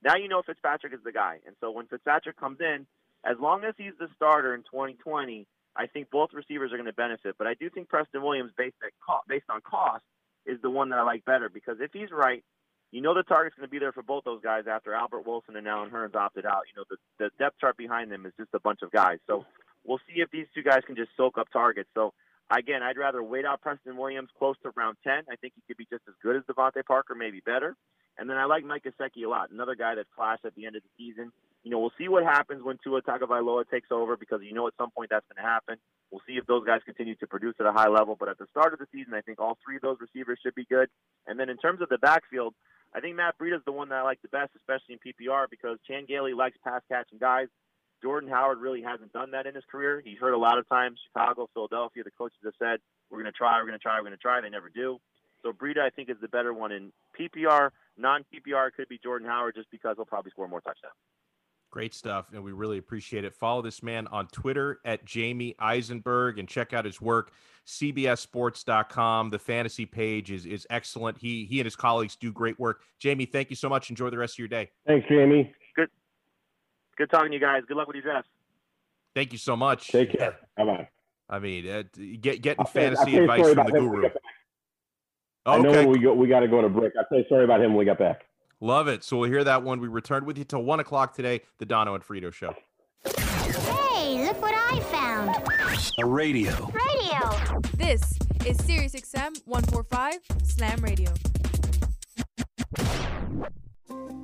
Now you know Fitzpatrick is the guy. And so when Fitzpatrick comes in, as long as he's the starter in 2020, I think both receivers are going to benefit. But I do think Preston Williams, based at co- based on cost, is the one that I like better because if he's right, you know the target's going to be there for both those guys after Albert Wilson and Allen Hurns opted out. You know the the depth chart behind them is just a bunch of guys. So we'll see if these two guys can just soak up targets. So again, I'd rather wait out Preston Williams close to round 10. I think he could be just as good as DeVante Parker, maybe better. And then I like Mike Gesicki a lot, another guy that flashed at the end of the season. You know, we'll see what happens when Tua Tagovailoa takes over because you know at some point that's going to happen. We'll see if those guys continue to produce at a high level. But at the start of the season, I think all three of those receivers should be good. And then in terms of the backfield, I think Matt Breida is the one that I like the best, especially in PPR, because Chan Gailey likes pass catching guys. Jordan Howard really hasn't done that in his career. He's heard a lot of times Chicago, Philadelphia, the coaches have said, we're going to try, we're going to try, we're going to try. They never do. So Breida, I think, is the better one in PPR. Non PPR could be Jordan Howard just because he'll probably score more touchdowns. Great stuff, and we really appreciate it. Follow this man on Twitter at Jamey Eisenberg and check out his work, CBSSports.com. The fantasy page is is excellent. He he and his colleagues do great work. Jamey, thank you so much. Enjoy the rest of your day. Thanks, Jamey. Good, good talking to you guys. Good luck with your drafts. Thank you so much. Take care. Bye bye. I mean, uh, get getting I'll fantasy say advice from the about him. guru. I know Okay, we go, we got to go to break. I'll say sorry about him when we got back. love it. So we'll hear that when we return with you till one o'clock today. The Dono and Frito show. Hey, look what I found. A radio. Radio. This is SiriusXM 145 Slam Radio.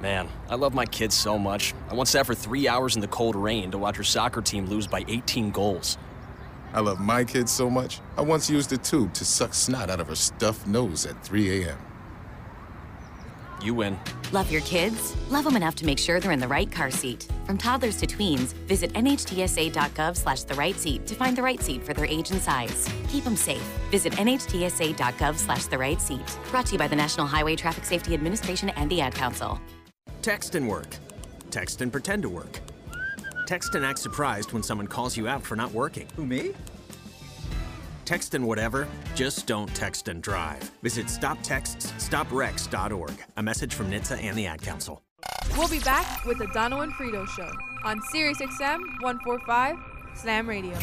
Man, I love my kids so much. I once sat for three hours in the cold rain to watch her soccer team lose by 18 goals. I love my kids so much, I once used a tube to suck snot out of her stuffed nose at 3 a.m. You win. Love your kids? Love them enough to make sure they're in the right car seat. From toddlers to tweens, visit nhtsa.gov slash the right seat to find the right seat for their age and size. Keep them safe. Visit nhtsa.gov slash the right seat. Brought to you by the National Highway Traffic Safety Administration and the Ad Council. Text and work. Text and pretend to work. Text and act surprised when someone calls you out for not working. Who, me? Text and whatever, just don't text and drive. Visit stoptextsstopwrecks.org. A message from NHTSA and the Ad Council. We'll be back with the Dono and Frito show on SiriusXM 145 Slam Radio.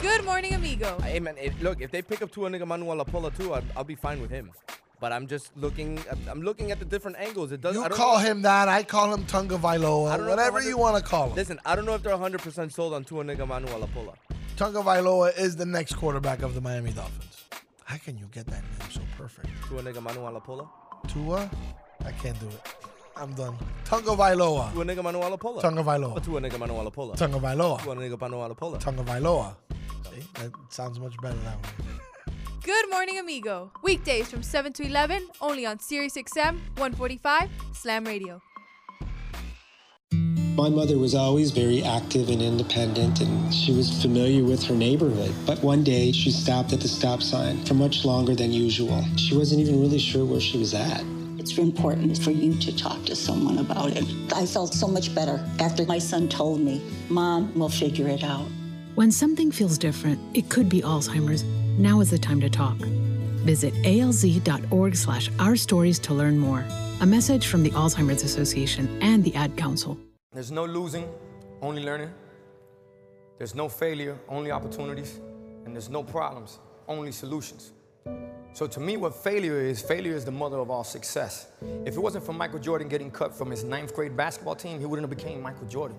Good morning, amigo. Hey man, if, look, if they pick up Tua nigga Manuel Apola too, I'll, I'll be fine with him. But I'm just looking. I'm looking at the different angles. It doesn't. You call him that. I call him Tunga Vailoa. don't know if Whatever you want to call him. Listen, I don't know if they're 100 percent sold on Tua nigga Manuel Apola. Tunga Vailoa is the next quarterback of the Miami Dolphins. How can you get that name so perfect? Tua nigga Manuel Apola. Tua? I can't do it. I'm done. Tunga Vailoa. Tua nigga Manuel Apola. Tunga Vailoa. Tua nigga Manuel Apola. Tunga Vailoa. Tua nigga Manuel Apola. Tunga Vailoa. See? That sounds much better that way. Good morning, amigo. Weekdays from 7 to 11, only on Sirius XM 145 Slam Radio. My mother was always very active and independent, and she was familiar with her neighborhood. But one day, she stopped at the stop sign for much longer than usual. She wasn't even really sure where she was at. It's important for you to talk to someone about it. I felt so much better after my son told me, Mom, we'll figure it out. When something feels different, it could be Alzheimer's. Now is the time to talk. Visit alz.org slash our stories to learn more. A message from the Alzheimer's Association and the Ad Council. There's no losing, only learning. There's no failure, only opportunities. And there's no problems, only solutions. So to me, what failure is, failure is the mother of all success. If it wasn't for Michael Jordan getting cut from his ninth grade basketball team, he wouldn't have became Michael Jordan.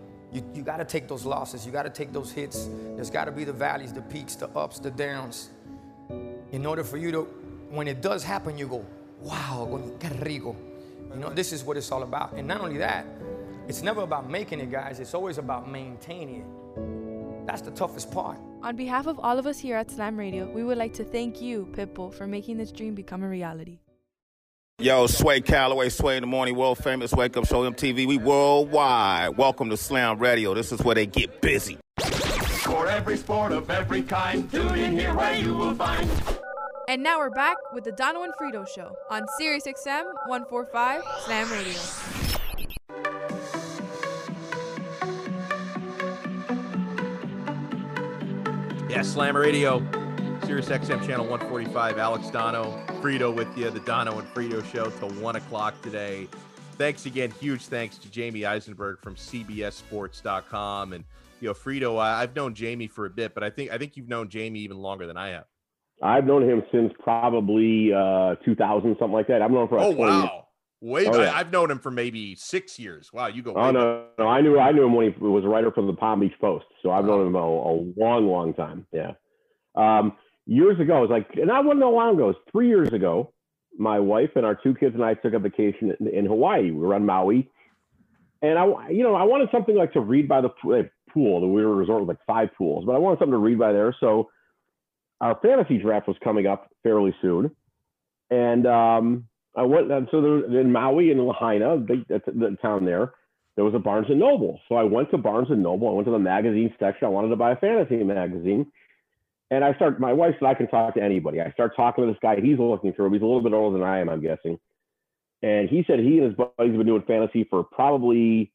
You, you gotta take those losses, you gotta take those hits. There's gotta be the valleys, the peaks, the ups, the downs. In order for you to, when it does happen, you go, wow, que rico. You know, this is what it's all about. And not only that, it's never about making it, guys, it's always about maintaining it. That's the toughest part. On behalf of all of us here at Slam Radio, we would like to thank you, Pitbull, for making this dream become a reality. Yo, Sway Calloway, Sway in the Morning, world famous Wake Up Show MTV. We worldwide. Welcome to Slam Radio. This is where they get busy. For every sport of every kind, tune in here where you will find. And now we're back with the Dono and Frito Show on Sirius XM 145 Slam Radio. Yeah, Slam Radio, Sirius XM channel 145. Alex Dono, Frito with you, the Dono and Frito show till one o'clock today. Thanks again. Huge thanks to Jamey Eisenberg from CBSSports.com. And you know, Frito, I, I've known Jamey for a bit, but I think I think you've known Jamey even longer than I have. I've known him since probably uh, 2000, something like that. I've known him for Oh 20 years. wow, way. Oh, yeah. I've known him for maybe six years. Wow, you go. Oh no, no, I knew I knew him when he was a writer for the Palm Beach Post. So I've known him a, a long, long time. Yeah. Um, years ago, it was like, and I wasn't that long ago. It was three years ago. My wife and our two kids and I took a vacation in, in Hawaii. We were on Maui, and I, you know, I wanted something like to read by the pool. The we were resort with like five pools, but I wanted something to read by there. So our fantasy draft was coming up fairly soon, and um, I went. And so there, in Maui in Lahaina, that's the town there, there was a Barnes and Noble. So I went to Barnes and Noble. I went to the magazine section. I wanted to buy a fantasy magazine. And I start, my wife said, I can talk to anybody. I start talking to this guy. He's looking through. He's a little bit older than I am, I'm guessing. And he said he and his buddies have been doing fantasy for probably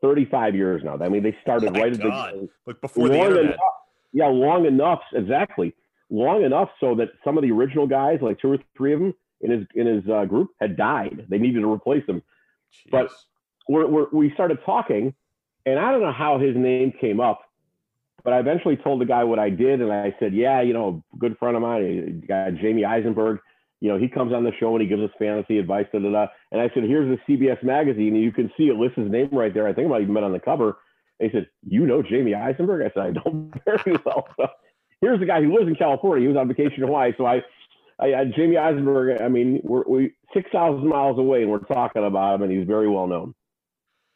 35 years now. I mean, they started my right at God. the Like before the internet. enough- yeah, long enough, exactly. Long enough so that some of the original guys, like two or three of them in his in his uh, group, had died. They needed to replace them. But we're, we're, we started talking, and I don't know how his name came up, but I eventually told the guy what I did, and I said, "Yeah, you know, a good friend of mine, guy Jamey Eisenberg, you know, he comes on the show and he gives us fantasy advice, da da da." And I said, "Here's the CBS magazine, and you can see it lists his name right there. I think I might even been on the cover." And he said, "You know Jamey Eisenberg?" I said, "I don't *laughs* very well." So here's the guy who lives in California. He was on vacation in Hawaii, so I. I, I Jamey Eisenberg. I mean, we're we six thousand miles away, and we're talking about him, and he's very well known.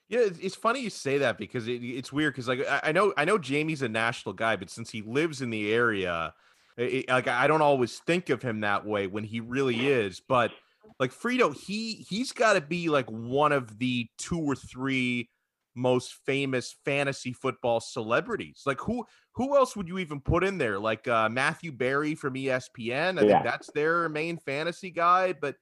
Yeah, it's, funny you say that because it, it's weird because like I, I know I know Jamey's a national guy, but since he lives in the area, it, like I don't always think of him that way when he really is. But like Frito, he he's got to be like one of the two or three most famous fantasy football celebrities. Like who who else would you even put in there? Like uh, Matthew Berry from ESPN. I Yeah. think that's their main fantasy guy, but.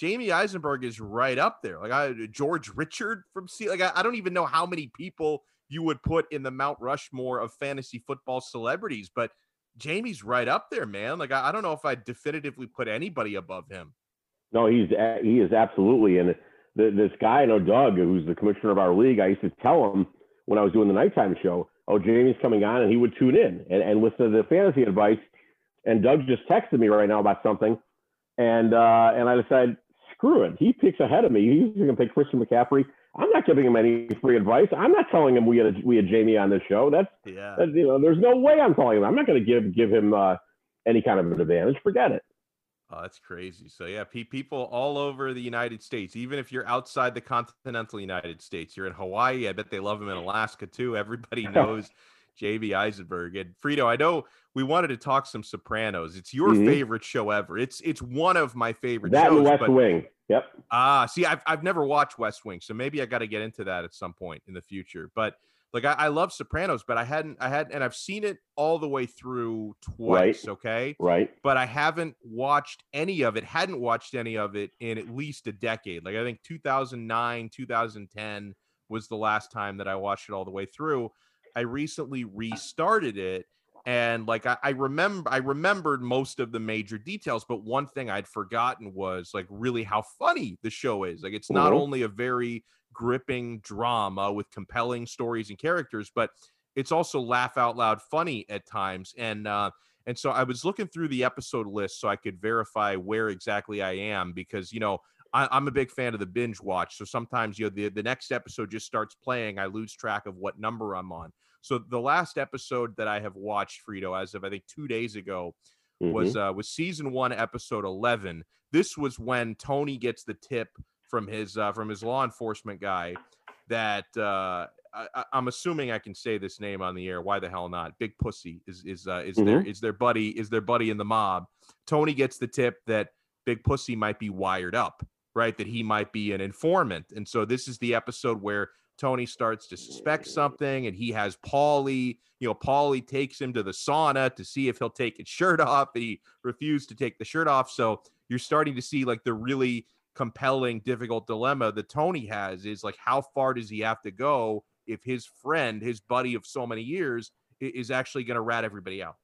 Jamey Eisenberg is right up there. Like I, George Richard from C. Like I, I don't even know how many people you would put in the Mount Rushmore of fantasy football celebrities, but Jamey's right up there, man. Like I, I don't know if I definitively put anybody above him. No, he's he is absolutely. And this guy, I know Doug, who's the commissioner of our league. I used to tell him when I was doing the nighttime show, "Oh, Jamey's coming on," and he would tune in and, and listen to the fantasy advice. And Doug just texted me right now about something, and uh, and I decided, screw it. He picks ahead of me. He's going to pick Christian McCaffrey. I'm not giving him any free advice. I'm not telling him we had a, we had Jamie on this show. That's Yeah. that, you know, there's no way I'm telling him. I'm not going to give give him uh, any kind of an advantage. Forget it. Oh, that's crazy. So yeah, pe- people all over the United States, even if you're outside the continental United States, you're in Hawaii. I bet they love him in Alaska too. Everybody *laughs* knows JB Eisenberg and Frito. I know we wanted to talk some Sopranos. It's your Mhm. favorite show ever. It's it's one of my favorite That shows. and West but- Wing. Yep. Ah, see, I've I've never watched West Wing, so maybe I got to get into that at some point in the future. But like, I, I love Sopranos, but I hadn't, I had, and I've seen it all the way through twice. Right. Okay, Right. but I haven't watched any of it. Hadn't watched any of it in at least a decade. Like I think 2009, 2010 was the last time that I watched it all the way through. I recently restarted it and like I, I remember I remembered most of the major details, but one thing I'd forgotten was like really how funny the show is. Like it's not Mhm. only a very gripping drama with compelling stories and characters, but it's also laugh out loud funny at times. And uh and so I was looking through the episode list so I could verify where exactly I am because you know I, I'm a big fan of the binge watch. So sometimes you know the, the next episode just starts playing, I lose track of what number I'm on. So the last episode that I have watched, Frito, as of I think two days ago, was uh, was season one, episode eleven. This was when Tony gets the tip from his uh, from his law enforcement guy that uh, I, I'm assuming I can say this name on the air. Why the hell not? Big Pussy is is uh, is their Mhm. is their buddy is their buddy in the mob. Tony gets the tip that Big Pussy might be wired up, right? That he might be an informant, and so this is the episode where Tony starts to suspect something, and he has Paulie. You know, Paulie takes him to the sauna to see if he'll take his shirt *laughs* off. He refused to take the shirt off, so you're starting to see like the really compelling, difficult dilemma that Tony has is like, how far does he have to go if his friend, his buddy of so many years, is actually going to rat everybody out?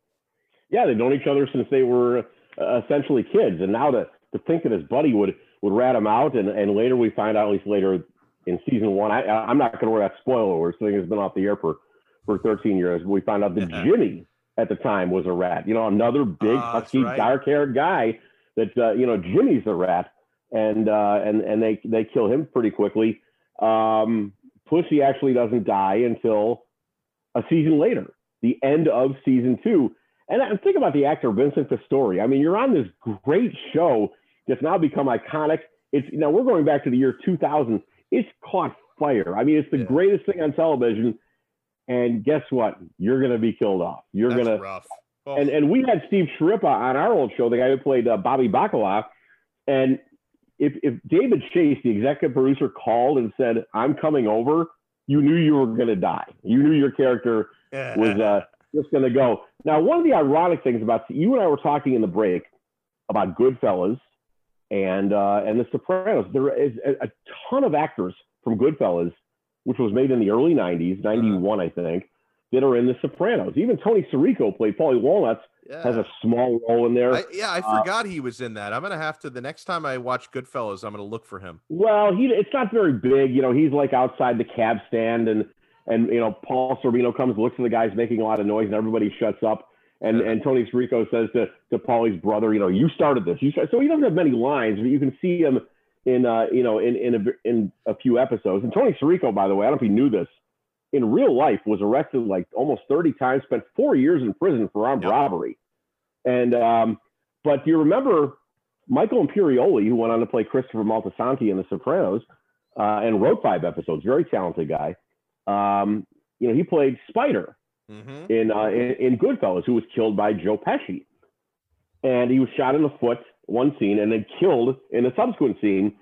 Yeah, they've known each other since they were uh, essentially kids, and now to to think that his buddy would would rat him out, and and later we find out, at least later in season one, I I'm not going to wear that spoiler where this thing has been off the air for for 13 years. We find out that Jimmy at the time was a rat. You know, another big that's husky, right. dark haired guy. That uh, you know, Jimmy's the rat, and uh, and and they they kill him pretty quickly. Um, Pussy actually doesn't die until a season later, the end of season two. And I think about the actor Vincent Pastore. I mean, you're on this great show that's now become iconic. It's now we're going back to the year 2000. It's caught fire. I mean, it's the greatest thing on television. And guess what? You're going to be killed off. You're going to rough. and and we had Steve Schirripa on our old show, the guy who played uh, Bobby Bacala. And if if David Chase, the executive producer, called and said, "I'm coming over," you knew you were going to die. You knew your character was uh, just going to go. Now, one of the ironic things about you and I were talking in the break about Goodfellas and uh, and The Sopranos. There is a, a ton of actors from Goodfellas, which was made in the early '90s, '91, I think, that are in The Sopranos. Even Tony Sirico played Paulie Walnuts. Has a small role in there. I, yeah, I Uh, forgot he was in that. I'm gonna have to the next time I watch Goodfellas, I'm gonna look for him. Well, he it's not very big. You know, he's like outside the cab stand, and and you know, Paul Sorvino comes, looks at the guys making a lot of noise, and everybody shuts up. And and Tony Sirico says to to Paulie's brother, you know, you started this. You started. so he doesn't have many lines, but you can see him in uh you know in in a, in a few episodes. And Tony Sirico, by the way, I don't know if you knew this, in real life was arrested like almost 30 times, spent four years in prison for armed robbery. And um, but do you remember Michael Imperioli, who went on to play Christopher Moltisanti in The Sopranos, uh, and wrote five episodes. Very talented guy. Um, you know, he played Spider Mm-hmm. in, uh, in in Goodfellas, who was killed by Joe Pesci, and he was shot in the foot one scene, and then killed in a subsequent scene.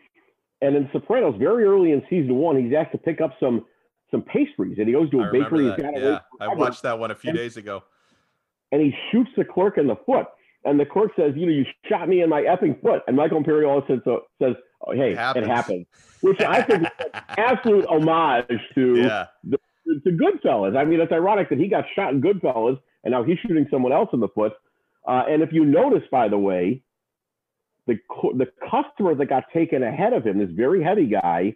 And in Sopranos, very early in season one, he's asked to pick up some some pastries, and he goes to a I bakery. that. He's got to Yeah, I watched that one a few And- days ago. and he shoots the clerk in the foot. And the clerk says, "You know, you shot me in my effing foot." And Michael Imperioli says, so, "says oh, Hey, it happens. happened," which I think is an *laughs* absolute homage to Yeah. the, to Goodfellas. I mean, it's ironic that he got shot in Goodfellas, and now he's shooting someone else in the foot. Uh, and if you notice, by the way, the the customer that got taken ahead of him, this very heavy guy,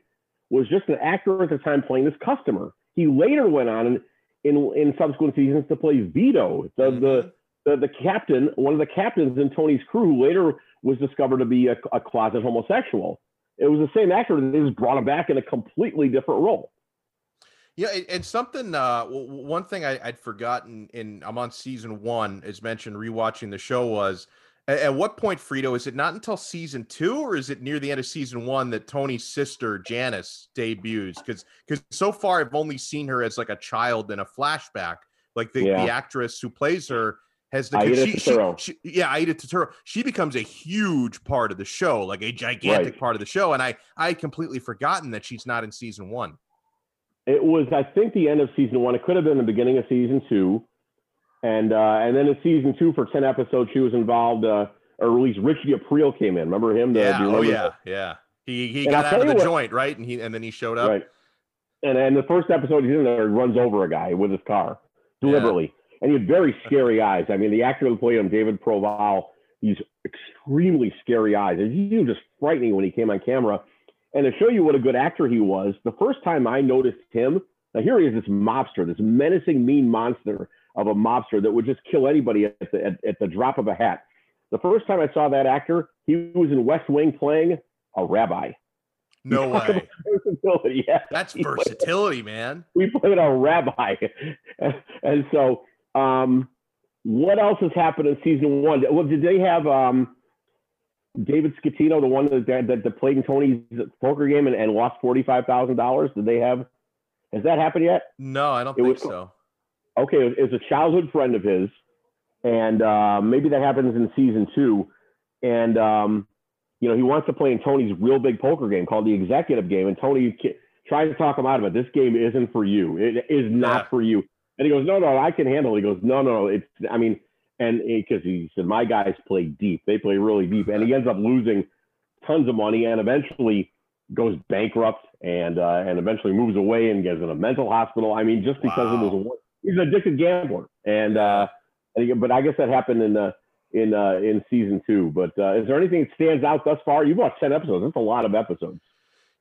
was just an actor at the time playing this customer. He later went on in in, in subsequent seasons to play Vito, the, the the the captain, one of the captains in Tony's crew, who later was discovered to be a, a closet homosexual. It was the same actor that they just brought him back in a completely different role. Yeah, and, something. Uh, one thing I, I'd forgotten in I'm on season one, as mentioned, rewatching the show was. At, at what point, Frito, is it not until season two, or is it near the end of season one that Tony's sister Janice debuts? Because because so far I've only seen her as like a child in a flashback. Like the, Yeah. the actress who plays her has the Aida she, she, Turturro. she, yeah Aida Turturro. She becomes a huge part of the show, like a gigantic Right. part of the show, and I I completely forgotten that she's not in season one. It was, I think, the end of season one. It could have been the beginning of season two, and uh, and then in season two for ten episodes, she was involved. Uh, or at least Richie Aprile came in. Remember him? The- yeah. do you Oh yeah. Yeah. He he got out of the what- joint, right? And he and then he showed up. Right. And and the first episode he's in there he runs over a guy with his car deliberately. And he had very scary eyes. I mean, the actor who played him, David Proval, he's extremely scary eyes. He was just frightening when he came on camera. And to show you what a good actor he was, the first time I noticed him, now here he is, this mobster, this menacing, mean monster of a mobster that would just kill anybody at the, at, at the drop of a hat. The first time I saw that actor, he was in West Wing playing a rabbi. No way. *laughs* versatility, yeah. That's He played- versatility, man. we played a rabbi. *laughs* and so, um, what else has happened in season one? Well, did they have um, David Scatino, the one that, that, that played in Tony's poker game and, and lost $45,000? Did they have, has that happened yet? No, I don't It think was- so. Okay, it was a childhood friend of his. And uh, maybe that happens in season two. And, um, you know, he wants to play in Tony's real big poker game called the executive game. And Tony tries to talk him out of it. This game isn't for you. It is not Yeah. for you. And he goes, no, no, I can handle it. He goes, no, no. It's, I mean, and because he said, my guys play deep. They play really deep. And he ends up losing tons of money and eventually goes bankrupt and, uh, and eventually moves away and gets in a mental hospital. I mean, just because Wow. it was, a, he's an addicted gambler. And, uh, And but I guess that happened in uh, in uh, in season two. But uh, is there anything that stands out thus far? You've watched ten episodes. That's a lot of episodes.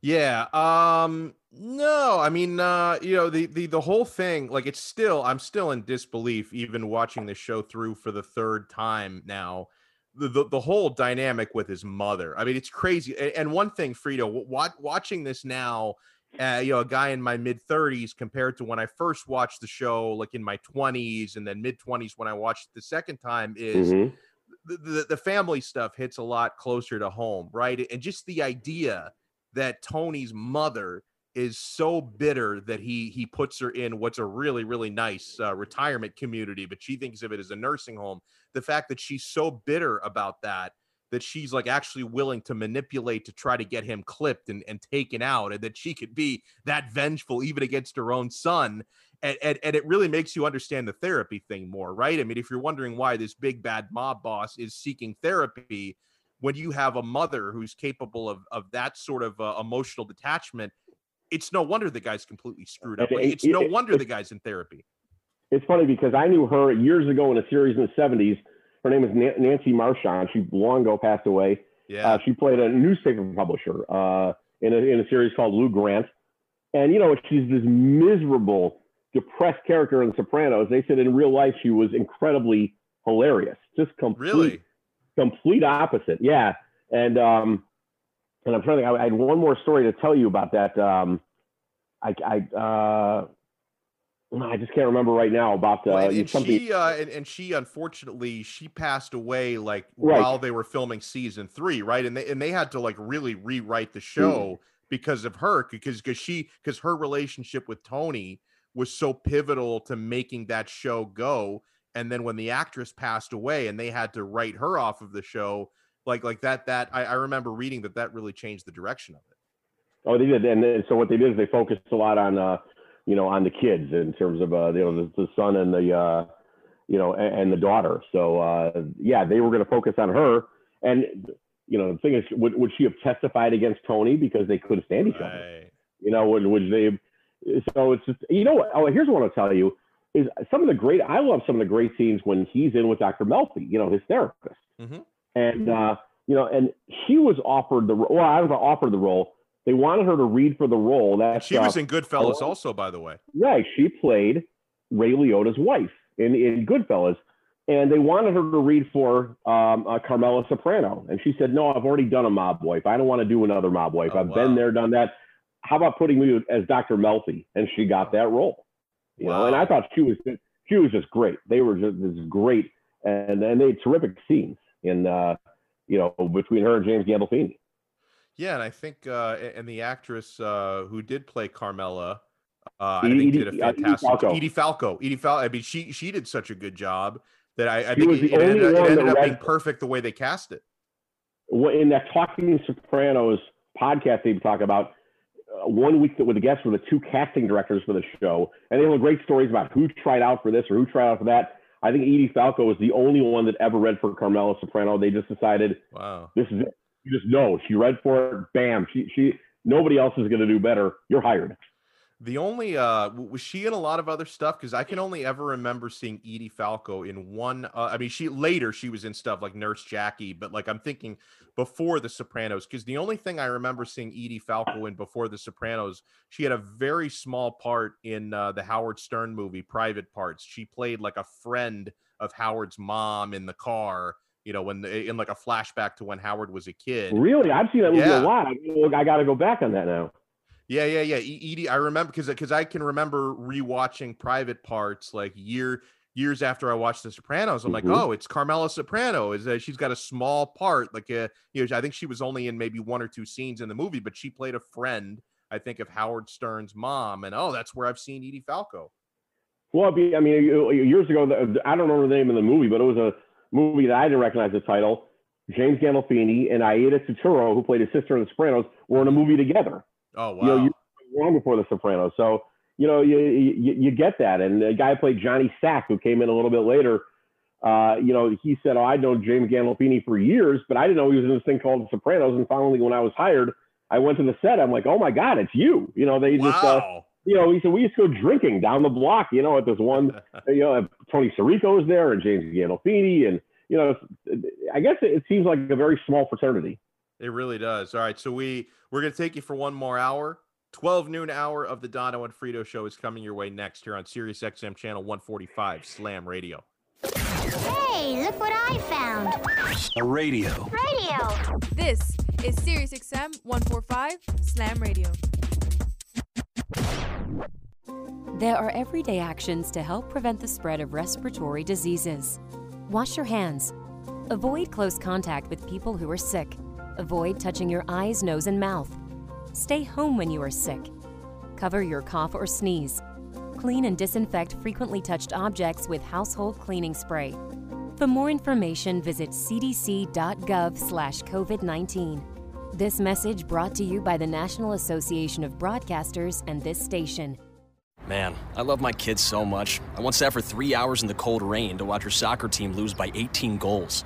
Yeah. Um no, I mean uh you know the the the whole thing like it's still I'm still in disbelief even watching the show through for the third time now. The, the, the whole dynamic with his mother. I mean, it's crazy. And, one thing, Frito, wa- watching this now, uh, you know, a guy in my mid 30s compared to when I first watched the show, like in my 20s and then mid 20s when I watched it the second time, is Mhm. the, the, the family stuff hits a lot closer to home, right? And just the idea that Tony's mother is so bitter that he he puts her in what's a really really nice uh, retirement community, but she thinks of it as a nursing home. The fact that she's so bitter about that that she's like actually willing to manipulate to try to get him clipped and, and taken out, and that she could be that vengeful even against her own son. And, and, and it really makes you understand the therapy thing more, right? I mean, if you're wondering why this big bad mob boss is seeking therapy, when you have a mother who's capable of of that sort of uh, emotional detachment, it's no wonder the guy's completely screwed up. And Like, it- it's no wonder the guy's in therapy. It's funny because I knew her years ago in a series in the '70s. Her name is Nancy Marchand. She long ago passed away. Yeah. Uh, she played a newspaper publisher uh, in, a, in a series called Lou Grant. And, you know, she's this miserable, depressed character in The Sopranos. They said in real life she was incredibly hilarious. Just complete, Really? complete opposite. Yeah. And, um, and I'm trying to think, I I had one more story to tell you about that. Um, I, I, uh, I just can't remember right now about uh, Well, and, and something. she uh, and, and she unfortunately she passed away like Right. while they were filming season three, right? And they and they had to like really rewrite the show because of her because because she because her relationship with Tony was so pivotal to making that show go. And then when the actress passed away and they had to write her off of the show, like like that that I, I remember reading that that really changed the direction of it. Oh, they did, and then, so what they did is they focused a lot on, uh, you know, on the kids in terms of, uh, you know, the, the son and the, uh, you know, and, and the daughter. So uh, yeah, they were going to focus on her, and you know, the thing is, would, would she have testified against Tony because they couldn't stand each other? You know, would would they? So it's just, you know, what? Oh, here's what I'll tell you is some of the great. I love some of the great scenes when he's in with Dr. Melfi, you know, his therapist Mhm. And uh, you know, and she was offered the well, I was offered the role. They wanted her to read for the role. That She was in Goodfellas also, by the way. Right, she played Ray Liotta's wife in in Goodfellas, and they wanted her to read for um, uh, Carmela Soprano, and she said, "No, I've already done a mob wife. I don't want to do another mob wife. I've been there, done that. How about putting me as Dr. Melfi?" And she got that role. You know, and I thought she was she was just great. They were just, just great, and and they had terrific scenes in uh, you know between her and James Gandolfini. Yeah, and I think uh and the actress uh who did play Carmela uh I Edie- think did a uh, Edie fantastic Falco. Edie Falco. Edie Falco. I mean she she did such a good job that I, I think it, it ended, up, it ended up being perfect the way they cast it. What- in that Talking Sopranos podcast they talk about uh, one week that with the guests were the two casting directors for the show, and they have great stories about who tried out for this or who tried out for that. I think Edie Falco was the only one that ever read for Carmela Soprano. They just decided Wow. this is it. You just know she read for it. Bam. She she. Nobody else is going to do better. You're hired. The only uh was she in a lot of other stuff because I can only ever remember seeing Edie Falco in one. Uh, I mean, she later she was in stuff like Nurse Jackie, but like I'm thinking before The Sopranos because the only thing I remember seeing Edie Falco in before The Sopranos, she had a very small part in uh, the Howard Stern movie Private Parts. She played like a friend of Howard's mom in the car. You know, when the, in like a flashback to when Howard was a kid. Really, I've seen that movie Yeah. a lot. I, I got to go back on that now. Yeah, yeah, yeah. E- Edie, I remember because because I can remember rewatching Private Parts like year years after I watched The Sopranos. I'm Mhm. like, oh, it's Carmela Soprano. Is that she's got a small part? Like, a, you know, I think she was only in maybe one or two scenes in the movie, but she played a friend. I think of Howard Stern's mom, and oh, that's where I've seen Edie Falco. Well, I mean, years ago, I don't remember the name of the movie, but it was a movie that I didn't recognize the title. James Gandolfini and Aida Turturro, who played his sister in The Sopranos, were in a movie together. Oh wow. You know, long before The Sopranos. So, you know, you, you, you get that. And the guy who played Johnny Sack, who came in a little bit later, uh, you know, he said, oh, I'd known James Gandolfini for years, but I didn't know he was in this thing called The Sopranos. And finally, when I was hired, I went to the set. I'm like, oh my God, it's you. You know, they just, uh, you know, he said we used to go drinking down the block. You know, at this one, *laughs* you know, Tony Sirico was there and James Gandolfini, and you know, I guess it, it seems like a very small fraternity. It really does. All right, so we we're gonna take you for one more hour. 12 noon hour of the Dono and Frito show is coming your way next here on Sirius XM channel 145 Slam Radio. Hey, look what I found. A radio. Radio. This is Sirius XM 145 Slam Radio. There are everyday actions to help prevent the spread of respiratory diseases. Wash your hands. Avoid close contact with people who are sick. Avoid touching your eyes, nose, and mouth. Stay home when you are sick. Cover your cough or sneeze. Clean and disinfect frequently touched objects with household cleaning spray. For more information, visit cdc.gov/covid19. This message brought to you by the National Association of Broadcasters and this station. Man, I love my kids so much. I once sat for three hours in the cold rain to watch her soccer team lose by 18 goals.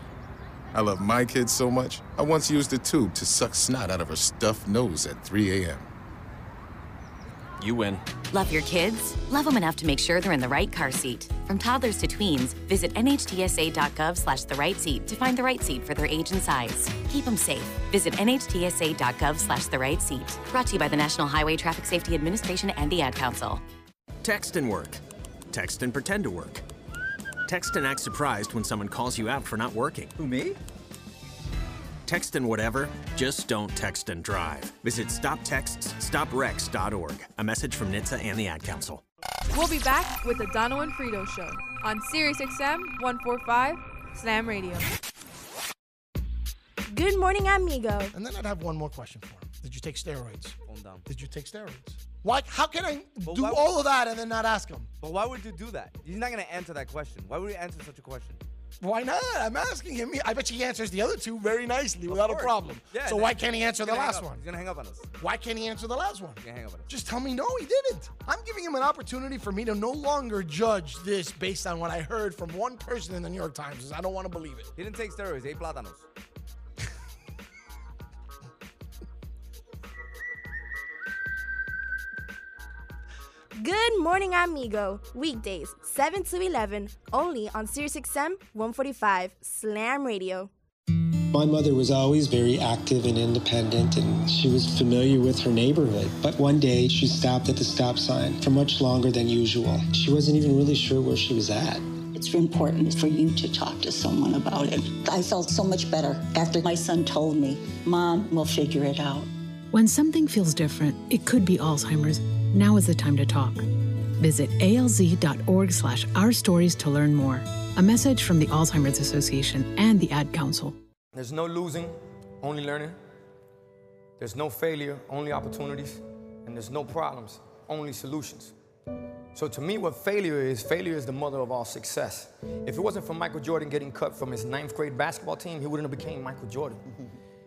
I love my kids so much, I once used a tube to suck snot out of her stuffed nose at 3 a.m. You win. Love your kids? Love them enough to make sure they're in the right car seat. From toddlers to tweens, visit nhtsa.gov slash the right seat to find the right seat for their age and size. Keep them safe. Visit nhtsa.gov slash the right seat. Brought to you by the National Highway Traffic Safety Administration and the Ad Council. Text and work. Text and pretend to work. Text and act surprised when someone calls you out for not working. Who, me? Text and whatever, just don't text and drive. Visit stoptextsstopwrecks.org. A message from NHTSA and the Ad Council. We'll be back with the Dono and Frito show on Sirius XM 145 Slam Radio. Good morning, amigo. And then I'd have one more question for him. Did you take steroids? Calm down. Did you take steroids? Why? How can I But do all of that and then not ask him? But why would you do that? He's not gonna answer that question. Why would you answer such a question? Why not? I'm asking him. I bet he answers the other two very nicely without a problem. Yeah, so why can't he answer the last one? He's gonna hang up on us. Why can't he answer the last one? He's gonna hang up on us. Just tell me no, he didn't. I'm giving him an opportunity for me to no longer judge this based on what I heard from one person in the New York Times. I don't want to believe it. He didn't take steroids. He ate plátanos. Good morning, amigo. Weekdays, 7 to 11, only on SiriusXM 145 Slam Radio. My mother was always very active and independent, and she was familiar with her neighborhood. But one day, she stopped at the stop sign for much longer than usual. She wasn't even really sure where she was at. It's important for you to talk to someone about it. I felt so much better after my son told me, Mom, we'll figure it out. When something feels different, it could be Alzheimer's. Now is the time to talk. Visit alz.org slash our stories to learn more. A message from the Alzheimer's Association and the Ad Council. There's no losing, only learning. There's no failure, only opportunities. And there's no problems, only solutions. So to me, what failure is, failure is the mother of all success. If it wasn't for Michael Jordan getting cut from his ninth grade basketball team, he wouldn't have became Michael Jordan.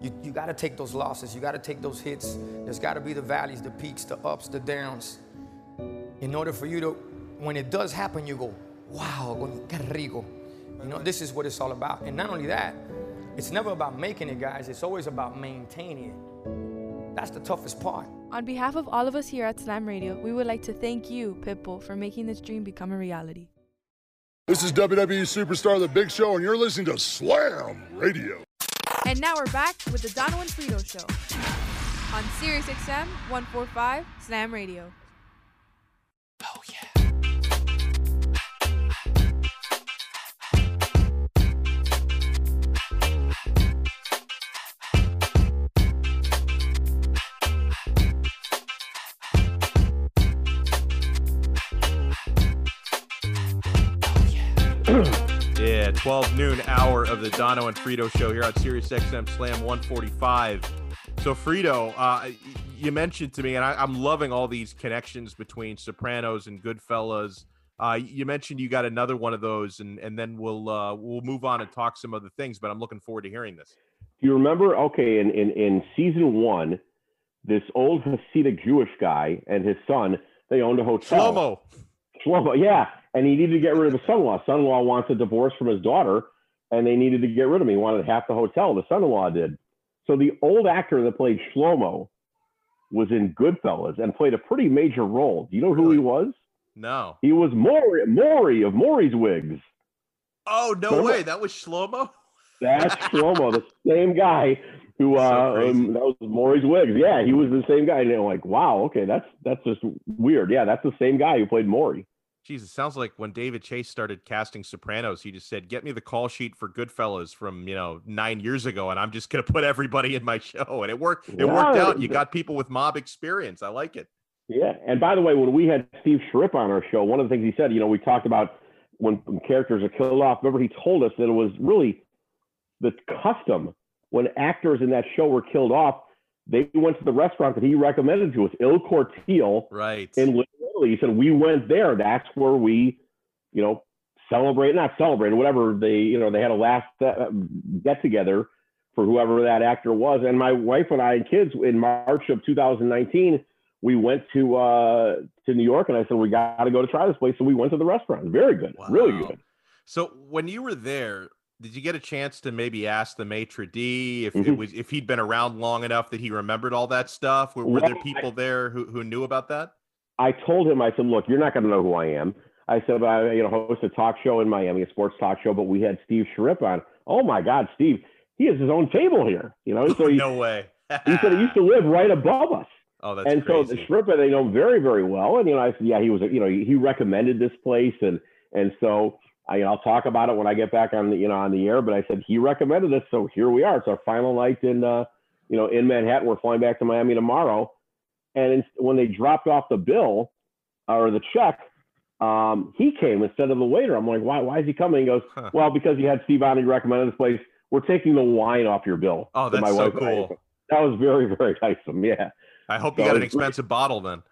You, you gotta take those losses, you gotta take those hits. There's gotta be the valleys, the peaks, the ups, the downs. In order for you to, when it does happen, you go, wow, qué rico. You know, this is what it's all about. And not only that, it's never about making it, guys, it's always about maintaining it. That's the toughest part. On behalf of all of us here at Slam Radio, we would like to thank you, Pitbull, for making this dream become a reality. This is WWE Superstar The Big Show, and you're listening to Slam Radio. And now we're back with the Dono and Frito show on Sirius XM 145 Slam Radio. Oh, yeah, 12 noon hour of the Dono and Frito show here on Sirius XM Slam 145. So Frito, uh, you mentioned to me, and I, am loving all these connections between Sopranos and Goodfellas. Uh, you mentioned you got another one of those, and and then we'll uh, we'll move on and talk some other things. But I'm looking forward to hearing this. Do you remember? Okay, in in, in season one, this old Hasidic Jewish guy and his son they owned a hotel. Shlomo. Shlomo, yeah, and he needed to get rid of his son-in-law. Son-in-law wants a divorce from his daughter, and they needed to get rid of him. He wanted half the hotel. The son-in-law did. So the old actor that played Shlomo was in Goodfellas and played a pretty major role. Do you know who really? he was? No. He was Maury, Maury of Maury's Wigs. Oh no Remember? way! That was Shlomo. That's *laughs* Shlomo, the same guy who so uh um, that was Maury's Wigs. Yeah, he was the same guy. And they're like, wow, okay, that's that's just weird. Yeah, that's the same guy who played Maury. Jesus, sounds like when David Chase started casting Sopranos, he just said, "Get me the call sheet for Goodfellas from you know nine years ago, and I'm just gonna *laughs* put everybody in my show." And it worked. It yeah, worked out. You got people with mob experience. I like it. Yeah, and by the way, when we had Steve Schirripa on our show, one of the things he said, you know, we talked about when, when characters are killed off. Remember, he told us that it was really the custom when actors in that show were killed off. They went to the restaurant that he recommended to us, Il Cortile, right in He said we went there. That's where we, you know, celebrate not celebrate whatever they you know they had a last uh, get together for whoever that actor was. And my wife and I and kids in March of 2019 we went to uh, to New York, and I said we got to go to try this place. So we went to the restaurant. Very good, wow. really good. So when you were there, did you get a chance to maybe ask the maitre d if mm-hmm. it was if he'd been around long enough that he remembered all that stuff? Were, were there people there who, who knew about that? I told him, I said, look, you're not going to know who I am. I said, I you know host a talk show in Miami, a sports talk show, but we had Steve Schirripa on. Oh my God, Steve, he has his own table here. You know, *laughs* so he, no way. he said he used to live right above us. *laughs* Oh, that's and crazy. so the Schirripa they know him very very well, and you know I said yeah he was you know he recommended this place and and so I you know, I'll talk about it when I get back on the you know on the air, but I said he recommended this, so here we are. It's our final night in uh you know in Manhattan. We're flying back to Miami tomorrow, and when they dropped off the bill or the check, um, he came instead of the waiter. I'm like, why? Why is he coming? He goes, huh. well, because you had Steve on, he recommended this place. We're taking the wine off your bill. Oh, that's so cool. That was very, very nice of him. Yeah. I hope you got an expensive great. bottle then.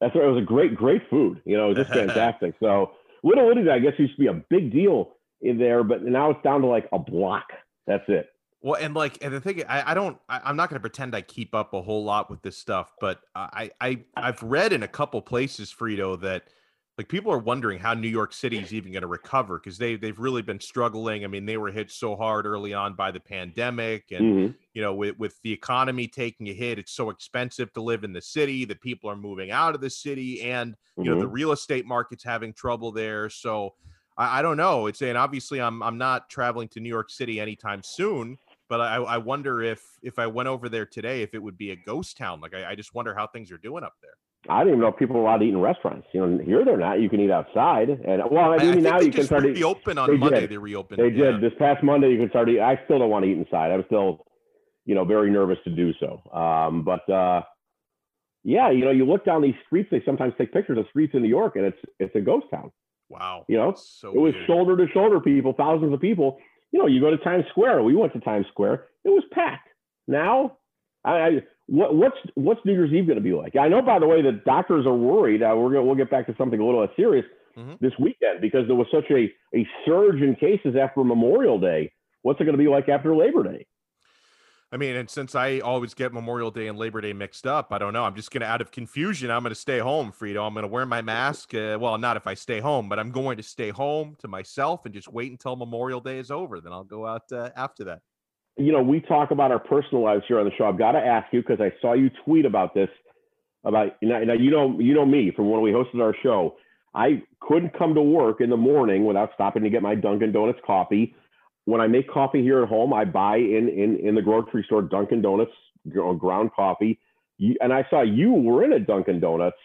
That's right. It was a great, great food. You know, just *laughs* fantastic. So Little Italy, I guess, used to be a big deal in there, but now it's down to like a block. That's it. Well, and like, and the thing, I, I don't, I, am not going to pretend I keep up a whole lot with this stuff, but I, I, I've read in a couple places, Frito, that like people are wondering how New York City is even going to recover because they they've really been struggling. I mean, they were hit so hard early on by the pandemic, and mm-hmm. you know, with with the economy taking a hit, it's so expensive to live in the city that people are moving out of the city, and you mm-hmm. know, the mm-hmm. real estate market's having trouble there. So I, I don't know. It's and obviously I'm I'm not traveling to New York City anytime soon. But I, I wonder if if I went over there today, if it would be a ghost town. Like I, I just wonder how things are doing up there. I don't even know if people were allowed to eat in restaurants. You know, here they're not. You can eat outside, and well, I mean, now you can start. Reopen on they Monday. Did. They reopened. They yeah. did this past Monday. You can start. Eat, I still don't want to eat inside. I'm still, you know, very nervous to do so. Um, but uh, yeah, you know, you look down these streets. They sometimes take pictures of streets in New York, and it's it's a ghost town. Wow. You know, so it was weird. shoulder to shoulder people, thousands of people. You know, you go to Times Square. We went to Times Square. It was packed. Now, I, I what, what's what's New Year's Eve going to be like? I know, by the way, that doctors are worried. Uh, we're gonna, we'll get back to something a little less serious mm-hmm. this weekend because there was such a, a surge in cases after Memorial Day. What's it going to be like after Labor Day? I mean, and since I always get Memorial Day and Labor Day mixed up, I don't know. I'm just going to, out of confusion, I'm going to stay home, Frito. I'm going to wear my mask. Uh, well, not if I stay home, but I'm going to stay home to myself and just wait until Memorial Day is over. Then I'll go out uh, after that you know, we talk about our personal lives here on the show. I've got to ask you because I saw you tweet about this. About you know, you know, you know me from when we hosted our show. I couldn't come to work in the morning without stopping to get my Dunkin' Donuts coffee. When I make coffee here at home, I buy in in in the grocery store Dunkin' Donuts ground coffee. And I saw you were in a Dunkin' Donuts.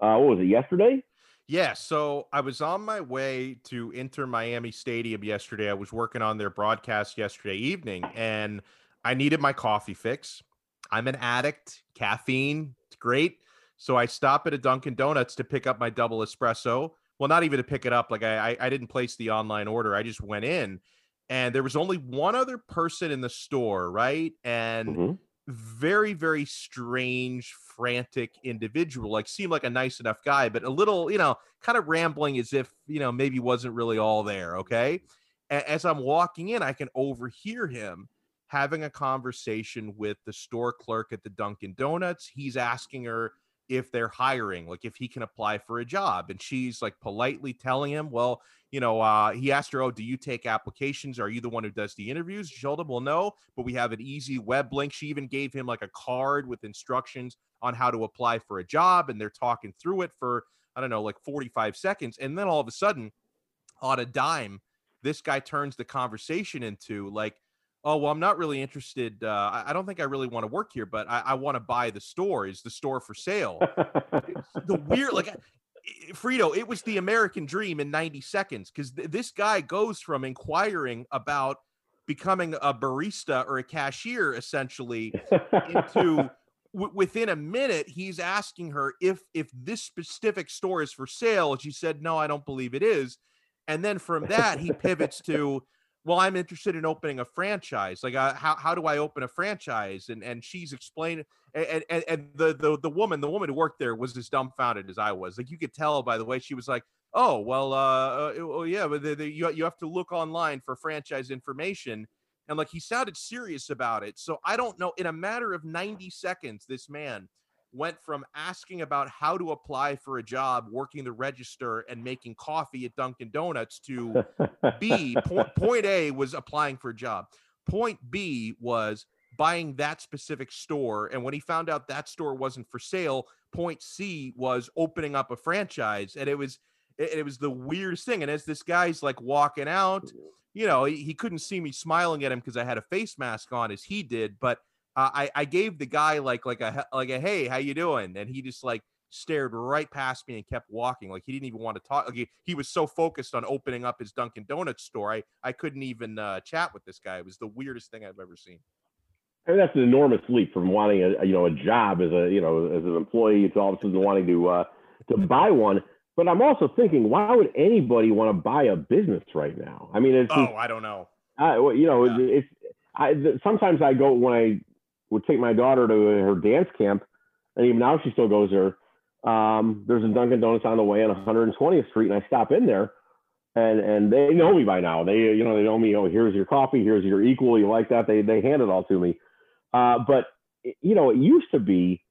Uh, what was it yesterday? Yeah, so I was on my way to Inter Miami Stadium yesterday. I was working on their broadcast yesterday evening and I needed my coffee fix. I'm an addict, caffeine, it's great. So I stop at a Dunkin' Donuts to pick up my double espresso. Well, not even to pick it up. Like I, I, I didn't place the online order. I just went in, and there was only one other person in the store, right? And mm-hmm. very very strange frantic individual like seemed like a nice enough guy but a little you know kind of rambling as if you know maybe wasn't really all there okay? A- as i'm walking in i can overhear him having a conversation with the store clerk at the dunkin donuts. He's asking her if they're hiring like if he can apply for a job and she's like politely telling him well you know, uh, he asked her, "Oh, do you take applications? Are you the one who does the interviews?" She told him, "Well, no, but we have an easy web link." She even gave him like a card with instructions on how to apply for a job, and they're talking through it for I don't know, like 45 seconds, and then all of a sudden, on a dime, this guy turns the conversation into like, "Oh, well, I'm not really interested. Uh, I, I don't think I really want to work here, but I, I want to buy the store. Is the store for sale?" the weird, like *laughs* Frito, it was the American dream in 90 seconds because th- this guy goes from inquiring about becoming a barista or a cashier essentially into *laughs* w- within a minute he's asking her if if this specific store is for sale and she said no I don't believe it is and then from that he pivots to well i'm interested in opening a franchise. Like uh, how, how do i open a franchise? And and she's explaining and, and and the, the the woman the woman who worked there was as dumbfounded as i was. Like you could tell by the way she was like oh well uh, uh oh yeah but the, the, you, you have to look online for franchise information. And like he sounded serious about it. So i don't know in a matter of 90 seconds this man went from asking about how to apply for a job working the register and making coffee at Dunkin' Donuts to B. Point, *laughs* point A was applying for a job. Point B was buying that specific store. And when he found out that store wasn't for sale, point C was opening up a franchise. And it was it, it was the weirdest thing. And as this guy's like walking out, you know, he, he couldn't see me smiling at him because I had a face mask on as he did, but uh, I I gave the guy like like a like a hey how you doing and he just like stared right past me and kept walking like he didn't even want to talk like he, he was so focused on opening up his Dunkin Donuts store I I couldn't even uh, chat with this guy it was the weirdest thing I've ever seen. I mean, that's an enormous leap from wanting a you know a job as a you know as an employee to all of a sudden wanting to uh, to *laughs* buy one. But I'm also thinking, why would anybody want to buy a business right now? I mean, it's oh, I don't know. I, you know, yeah. it's I sometimes I go when I would take my daughter to her dance camp, and even now she still goes there. Um, there's a Dunkin' Donuts on the way on 120th Street, and I stop in there, and and they know me by now. They you know they know me. Oh, here's your coffee. Here's your equal. You like that? They they hand it all to me. Uh, but you know it used to be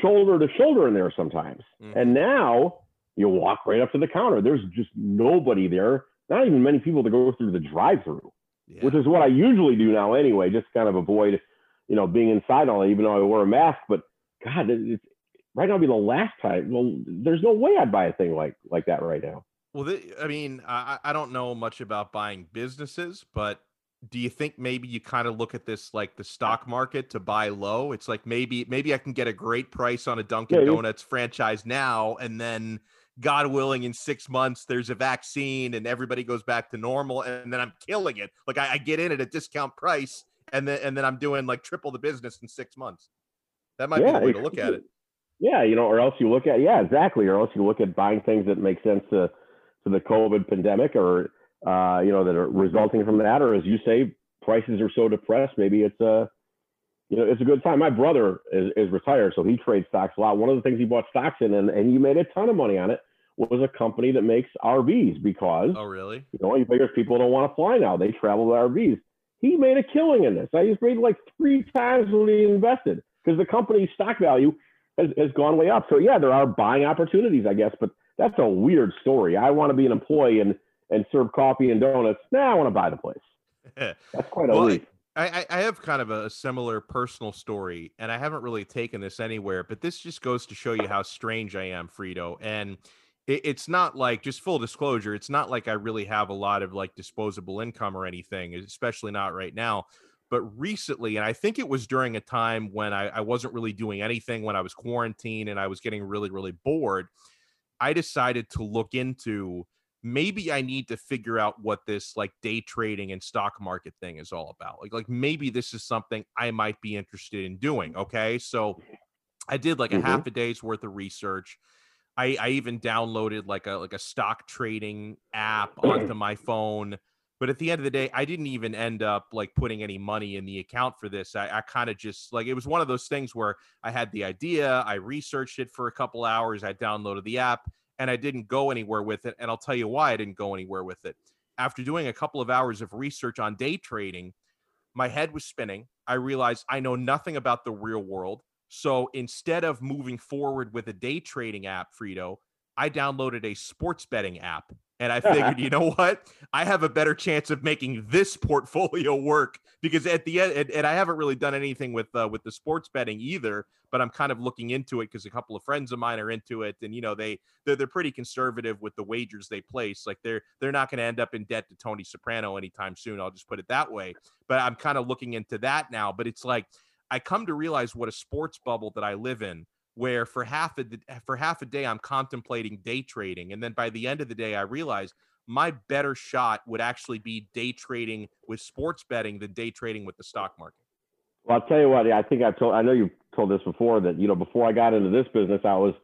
shoulder to shoulder in there sometimes, mm-hmm. and now you walk right up to the counter. There's just nobody there. Not even many people to go through the drive-through, yeah. which is what I usually do now anyway. Just kind of avoid you know, being inside all day, even though I wear a mask. But God, it's right now would be the last time. Well, there's no way I'd buy a thing like like that right now. Well, th- I mean, I, I don't know much about buying businesses, but do you think maybe you kind of look at this like the stock market to buy low? It's like maybe maybe I can get a great price on a Dunkin' yeah, Donuts franchise now, and then God willing, in six months there's a vaccine and everybody goes back to normal, and then I'm killing it. Like I, I get in at a discount price and then and then I'm doing like triple the business in six months. That might yeah, be the way to look at it. Yeah, you know, or else you look at yeah, exactly, or else you look at buying things that make sense to to the COVID pandemic, or uh, you know, that are resulting from that, or as you say, prices are so depressed, maybe it's a you know, it's a good time. My brother is, is retired, so he trades stocks a lot. One of the things he bought stocks in, and, and he made a ton of money on it, was a company that makes RVs because oh really? You know, he figures people don't want to fly now; they travel with RVs he made a killing in this. I he's made like three times what he invested because the company's stock value has, has gone way up. So yeah, there are buying opportunities, I guess, but that's a weird story. I want to be an employee and and serve coffee and donuts. Now nah, I want to buy the place. *laughs* That's quite a well, leap. I, I have kind of a similar personal story, and I haven't really taken this anywhere, but this just goes to show you how strange I am, Frito. And it, it's not like just full disclosure it's not like i really have a lot of like disposable income or anything especially not right now but recently and i think it was during a time when I, I wasn't really doing anything when i was quarantined and i was getting really really bored i decided to look into maybe I need to figure out what this like day trading and stock market thing is all about. Like like maybe this is something I might be interested in doing. Okay. So I did like a mm-hmm. half a day's worth of research. I, I even downloaded like a like a stock trading app mm. onto my phone. But at the end of the day, I didn't even end up like putting any money in the account for this. I, I kind of just like it was one of those things where I had the idea, I researched it for a couple hours, I downloaded the app, and I didn't go anywhere with it. And I'll tell you why I didn't go anywhere with it. After doing a couple of hours of research on day trading, my head was spinning. I realized I know nothing about the real world. So instead of moving forward with a day trading app, Frito, I downloaded a sports betting app and I *laughs* figured, you know what? I have a better chance of making this portfolio work because at the end, and, and I haven't really done anything with uh, with the sports betting either. But I'm kind of looking into it because a couple of friends of mine are into it, and you know they they're, they're pretty conservative with the wagers they place. Like they're they're not going to end up in debt to Tony Soprano anytime soon. I'll just put it that way. But I'm kind of looking into that now. But it's like I come to realize what a sports bubble that I live in where for half a for half a day I'm contemplating day trading, and then by the end of the day I realize my better shot would actually be day trading with sports betting than day trading with the stock market. Well, I'll tell you what. I think I've told. I know you told this before that you know before I got into this business, I was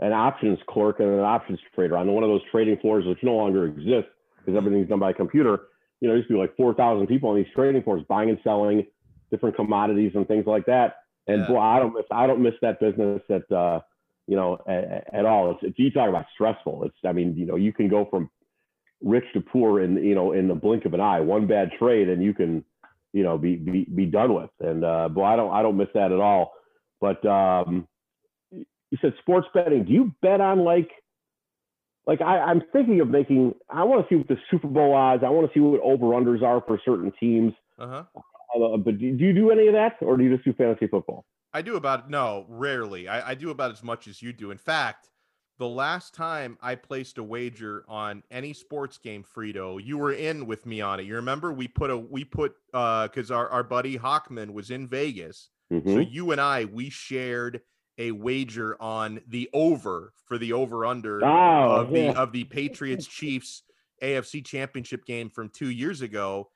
an options clerk and an options trader on one of those trading floors which no longer exists because everything's done by computer. You know, used to be like four thousand people on these trading floors buying and selling different commodities and things like that. And yeah. boy, I don't miss I don't miss that business at uh, you know at, at all. It's, it's, you talk about stressful. It's I mean you know you can go from rich to poor in you know in the blink of an eye. One bad trade and you can you know be be, be done with. And uh, boy, I don't I don't miss that at all. But um, you said sports betting. Do you bet on like like I, I'm thinking of making. I want to see what the Super Bowl odds. I want to see what over unders are for certain teams. Uh-huh. Uh, but do, you do any of that, or do you just do fantasy football? I do about no, rarely. I, I do about as much as you do. In fact, the last time I placed a wager on any sports game, Frito, you were in with me on it. You remember we put a we put uh because our, our buddy Hawkman was in Vegas. Mm-hmm. So you and I we shared a wager on the over for the over under oh, of yeah. the of the Patriots Chiefs AFC championship game from two years ago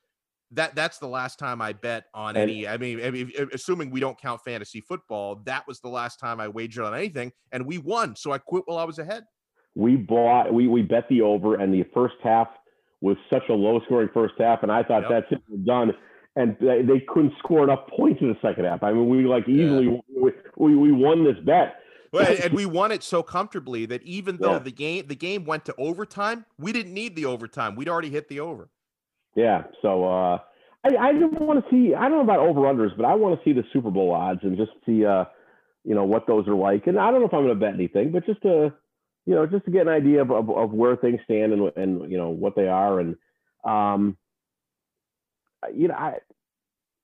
that that's the last time I bet on and, any. I mean, I mean, assuming we don't count fantasy football, that was the last time I wagered on anything, and we won. So I quit while I was ahead. We bought, we we bet the over, and the first half was such a low scoring first half, and I thought yep. that's it, we're done. And they, they, couldn't score enough points in the second half. I mean, we like easily yeah. we, we won this bet. Well, and we won it so comfortably that even though yeah. the game the game went to overtime, we didn't need the overtime. We'd already hit the over. Yeah. So uh, I, I just want to see. I don't know about over unders, but I want to see the Super Bowl odds and just see, uh, you know, what those are like. And I don't know if I'm going to bet anything, but just to, you know, just to get an idea of, of, of where things stand and and you know what they are. And um, you know, I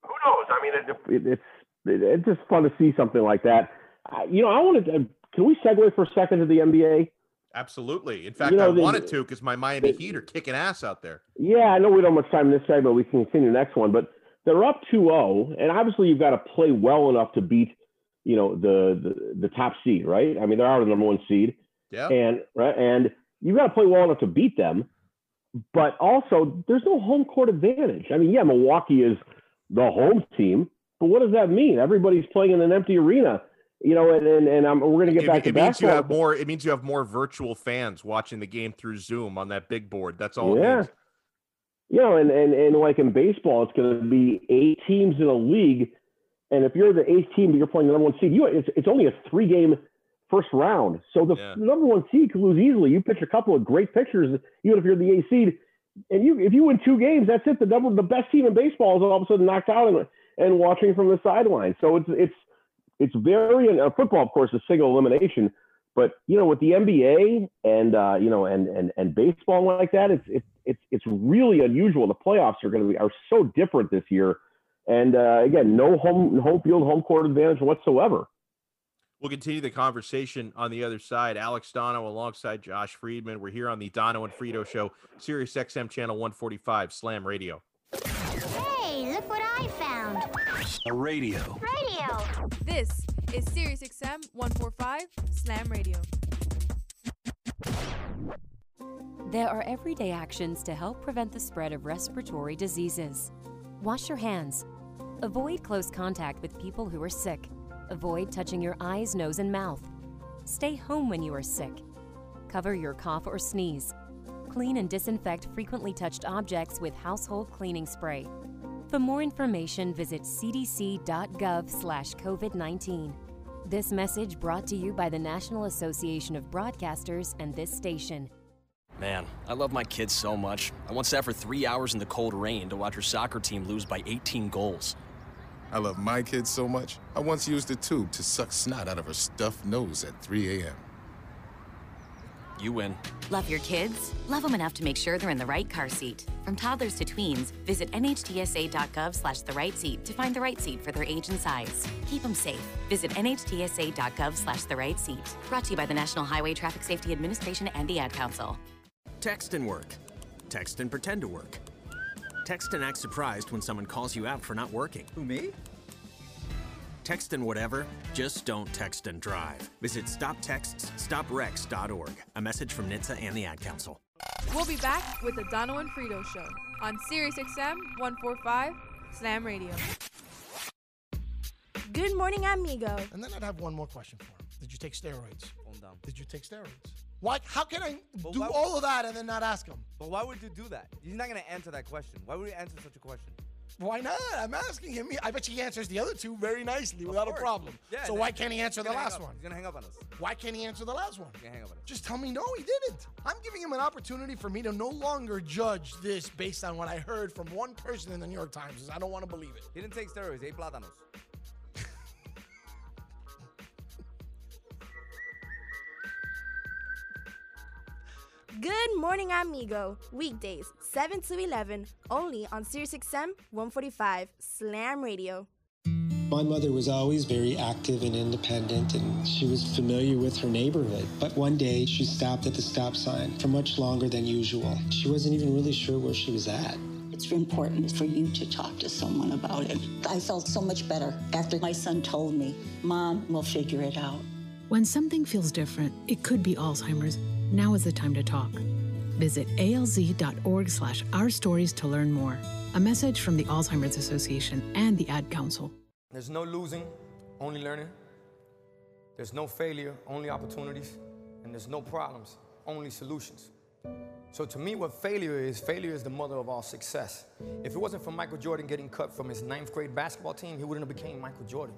who knows? I mean, it, it, it's it, it's just fun to see something like that. I, you know, I want to. Can we segue for a second to the NBA? Absolutely. In fact, you know, I the, wanted to because my Miami the, Heat are kicking ass out there. Yeah, I know we don't have much time in this but We can continue the next one, but they're up 2-0, and obviously you've got to play well enough to beat, you know, the the, the top seed, right? I mean, they are out of the number one seed. Yeah. And right, and you've got to play well enough to beat them, but also there's no home court advantage. I mean, yeah, Milwaukee is the home team, but what does that mean? Everybody's playing in an empty arena you know, and and, and I'm, we're going to get it, back it to means you have more. It means you have more virtual fans watching the game through Zoom on that big board. That's all. Yeah. You know, and, and and like in baseball, it's going to be eight teams in a league, and if you're the eighth team, but you're playing the number one seed, you it's it's only a three game first round. So the yeah. number one seed could lose easily. You pitch a couple of great pitchers, even if you're the eighth seed, and you if you win two games, that's it. The double the best team in baseball is all of a sudden knocked out and and watching from the sideline. So it's it's it's very uh, football, of course, is single elimination. But you know, with the NBA and uh, you know, and and and baseball like that, it's it's it's it's really unusual. The playoffs are going to be are so different this year, and uh, again, no home home field home court advantage whatsoever. We'll continue the conversation on the other side. Alex Dono alongside Josh Friedman. We're here on the Dono and Frito Show, Sirius XM Channel 145, Slam Radio. Hey, look what I found. A radio. Radio. This is Sirius XM 145 Slam Radio. There are everyday actions to help prevent the spread of respiratory diseases. Wash your hands. Avoid close contact with people who are sick. Avoid touching your eyes, nose, and mouth. Stay home when you are sick. Cover your cough or sneeze. clean and disinfect frequently touched objects with household cleaning spray. For more information, visit cdc.gov slash COVID-19. This message brought to you by the National Association of Broadcasters and this station. Man, I love my kids so much. I once sat for three hours in the cold rain to watch her soccer team lose by 18 goals. I love my kids so much, I once used a tube to suck snot out of her stuffed nose at 3 a.m. You win. Love your kids? Love them enough to make sure they're in the right car seat. From toddlers to tweens, visit nhtsa.gov slash the right seat to find the right seat for their age and size. Keep them safe. Visit nhtsa.gov slash the right seat. Brought to you by the National Highway Traffic Safety Administration and the Ad Council. Text and work. Text and pretend to work. Text and act surprised when someone calls you out for not working. Who, me? Text and whatever, just don't text and drive. Visit stoptextsstopwrecks.org. A message from NHTSA and the Ad Council. We'll be back with the Dono and Frito Show on Sirius XM 145 Slam Radio. Good morning, amigo. And then I'd have one more question for him. Did you take steroids? Did you take steroids? Why? How can I do why- all of that and then not ask him? But why would you do that? He's not going to answer that question. Why would you answer such a question? Why not? I'm asking him. I bet you he answers the other two very nicely without a problem. Yeah, so why can't he answer the last one? He's gonna hang up on us. Why can't he answer the last one? He's gonna hang up on us. Just tell me no, he didn't. I'm giving him an opportunity for me to no longer judge this based on what I heard from one person in the New York Times. I don't want to believe it. He didn't take steroids. He ate plátanos. Good morning, amigo. Weekdays, 7 to 11, only on SiriusXM 145 Slam Radio. My mother was always very active and independent, and she was familiar with her neighborhood. But one day, she stopped at the stop sign for much longer than usual. She wasn't even really sure where she was at. It's important for you to talk to someone about it. I felt so much better after my son told me, Mom, we'll figure it out. When something feels different, it could be Alzheimer's. Now is the time to talk. Visit alz.org slash our stories to learn more. A message from the Alzheimer's Association and the Ad Council. There's no losing, only learning. There's no failure, only opportunities. And there's no problems, only solutions. So to me, what failure is, failure is the mother of all success. If it wasn't for Michael Jordan getting cut from his ninth grade basketball team, he wouldn't have became Michael Jordan.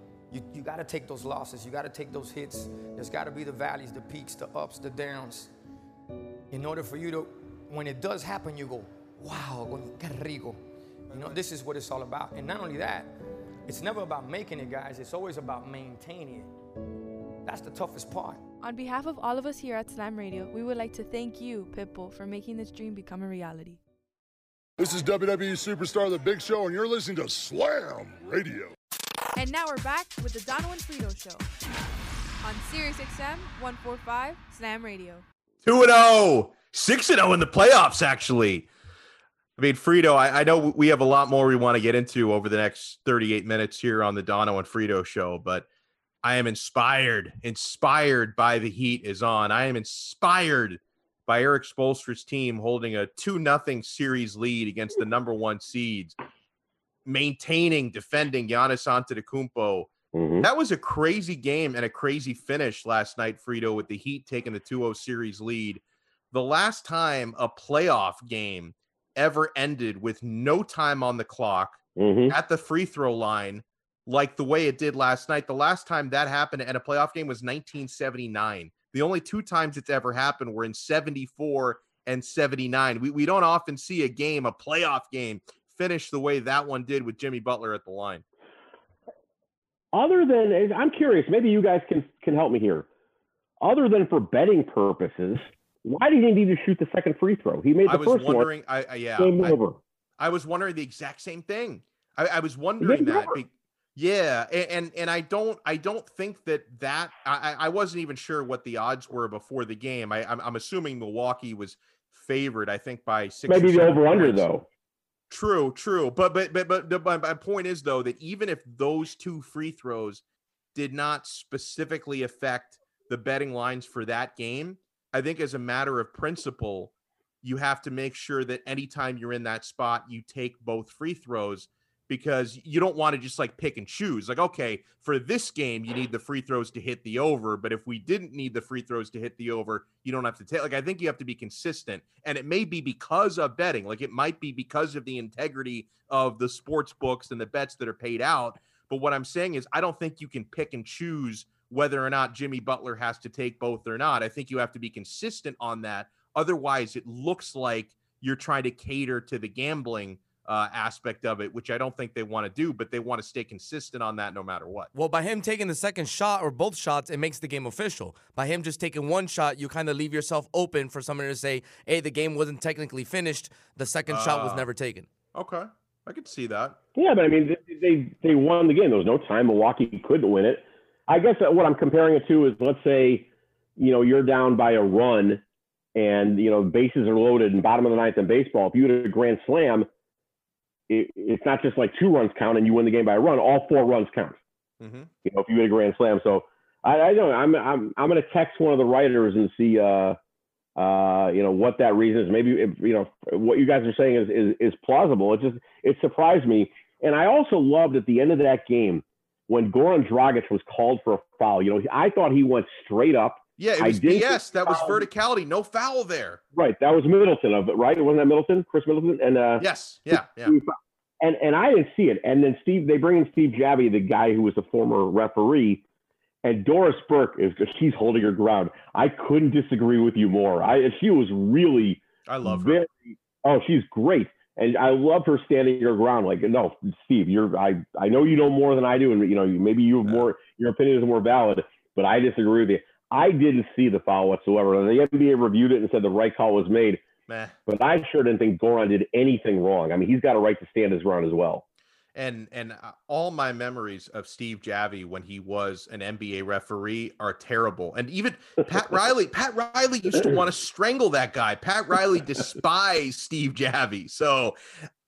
You, you gotta take those losses, you gotta take those hits. There's gotta be the valleys, the peaks, the ups, the downs. In order for you to, when it does happen, you go, wow, qué rico. You know, this is what it's all about. And not only that, it's never about making it, guys, it's always about maintaining it. That's the toughest part. On behalf of all of us here at Slam Radio, we would like to thank you, Pitbull, for making this dream become a reality. This is WWE Superstar The Big Show, and you're listening to Slam Radio. And now we're back with the Dono and Frito Show on Sirius XM 145 Slam Radio. 2 0, 6 0 in the playoffs, actually. I mean, Frito, I, I know we have a lot more we want to get into over the next 38 minutes here on the Dono and Frito show, but I am inspired, inspired by the heat is on. I am inspired by Eric Spoelstra's team holding a 2 0 series lead against the number one seeds, maintaining, defending Giannis Antetokounmpo. Mm-hmm. That was a crazy game and a crazy finish last night, Frito, with the Heat taking the 2 0 series lead. The last time a playoff game ever ended with no time on the clock mm-hmm. at the free throw line, like the way it did last night, the last time that happened at a playoff game was 1979. The only two times it's ever happened were in 74 and 79. We, we don't often see a game, a playoff game, finish the way that one did with Jimmy Butler at the line. Other than, I'm curious, maybe you guys can can help me here. Other than for betting purposes, why did he need to shoot the second free throw? He made the I was first wondering. one. I, I yeah. Game I, over. I was wondering the exact same thing. I, I was wondering that. be- yeah, a- and and I don't I don't think that that I I I wasn't even sure what the odds were before the game. I I'm, I'm assuming Milwaukee was favored, I think by six. Maybe the over under though. True, true. But but but but my, my point is though that even if those two free throws did not specifically affect the betting lines for that game, I think as a matter of principle, you have to make sure that anytime you're in that spot, you take both free throws because you don't want to just like pick and choose. Like, okay, for this game, you need the free throws to hit the over. But if we didn't need the free throws to hit the over, you don't have to take. Like, I think you have to be consistent. And it may be because of betting. Like, it might be because of the integrity of the sports books and the bets that are paid out. But what I'm saying is, I don't think you can pick and choose whether or not Jimmy Butler has to take both or not. I think you have to be consistent on that. Otherwise, it looks like you're trying to cater to the gambling uh, aspect of it, which I don't think they want to do, but they want to stay consistent on that no matter what. Well, by him taking the second shot or both shots, it makes the game official. By him just taking one shot, you kind of leave yourself open for somebody to say, hey, the game wasn't technically finished. The second uh, shot was uh, never taken. Okay. I could see that. Yeah, but I mean, they, they, they won the game. There was no time Milwaukee couldn't win it. I guess what I'm comparing it to is let's say, you know, you're down by a run and, you know, bases are loaded and bottom of the ninth in baseball. If you had a grand slam, it, it's not just like two runs count and you win the game by a run. All four runs count. Mm-hmm. You know, if you hit a grand slam. So I, I don't. I'm I'm I'm going to text one of the writers and see. Uh, uh, you know what that reason is. Maybe if, you know what you guys are saying is, is is plausible. It just it surprised me, and I also loved at the end of that game when Goran Dragic was called for a foul. You know, I thought he went straight up. Yeah, it was BS. That was verticality. No foul there. Right. That was Middleton of it, right? It wasn't that Middleton, Khris Middleton, and uh, yes, yeah, yeah. And and I didn't see it. And then Steve, they bring in Steve Javie, the guy who was a former referee, and Doris Burke is she's holding her ground. I couldn't disagree with you more. I she was really. I love very, her. Oh, she's great, and I love her standing her ground. Like, no, Steve, you're I I know you know more than I do, and you know maybe you have more your opinion is more valid, but I disagree with you. I didn't see the foul whatsoever. And the NBA reviewed it and said the right call was made. Meh. But I sure didn't think Goran did anything wrong. I mean, he's got a right to stand his ground as well. And and uh, all my memories of Steve Javie when he was an NBA referee are terrible. And even Pat *laughs* Riley, Pat Riley used to want to strangle that guy. Pat Riley despised Steve Javie. So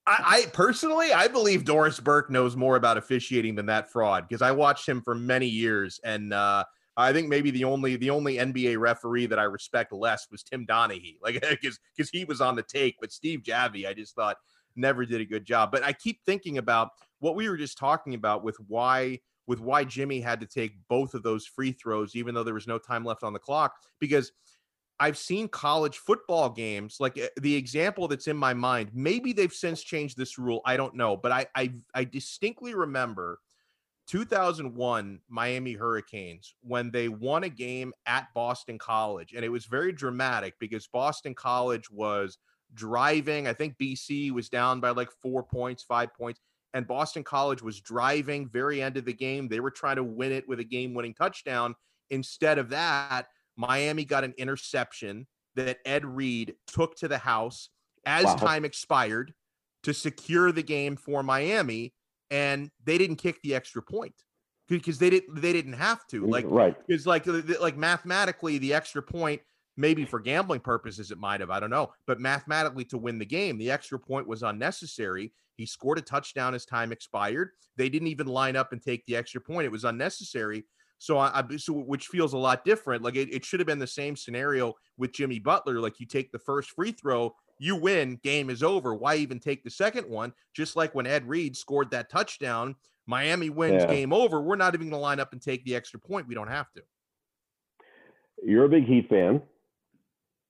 I, I, personally, I believe Doris Burke knows more about officiating than that fraud because I watched him for many years, and uh, I think maybe the only the only NBA referee that I respect less was Tim Donaghy, *laughs* like because because he was on the take. But Steve Javie, I just thought never did a good job. But I keep thinking about what we were just talking about with why with why Jimmy had to take both of those free throws, even though there was no time left on the clock, because I've seen college football games like eh, the example that's in my mind. Maybe they've since changed this rule. I don't know, but I I, I distinctly remember 2001 Miami Hurricanes when they won a game at Boston College. And it was very dramatic because Boston College was driving. I think BC was down by like four points, five points. And Boston College was driving very end of the game. They were trying to win it with a game winning touchdown. Instead of that, Miami got an interception that Ed Reed took to the house as wow. time expired to secure the game for Miami and they didn't kick the extra point because they didn't they didn't have to like right. because like like mathematically the extra point maybe for gambling purposes it might have i don't know but mathematically to win the game the extra point was unnecessary. He scored a touchdown as time expired. They didn't even line up and take the extra point. It was unnecessary. So I, I so which feels a lot different. Like it, it should have been the same scenario with jimmy butler. Like you take the first free throw you win, game is over. Why even take the second one? Just like when Ed Reed scored that touchdown, Miami wins, yeah. game over. We're not even going to line up and take the extra point. We don't have to. You're a big Heat fan.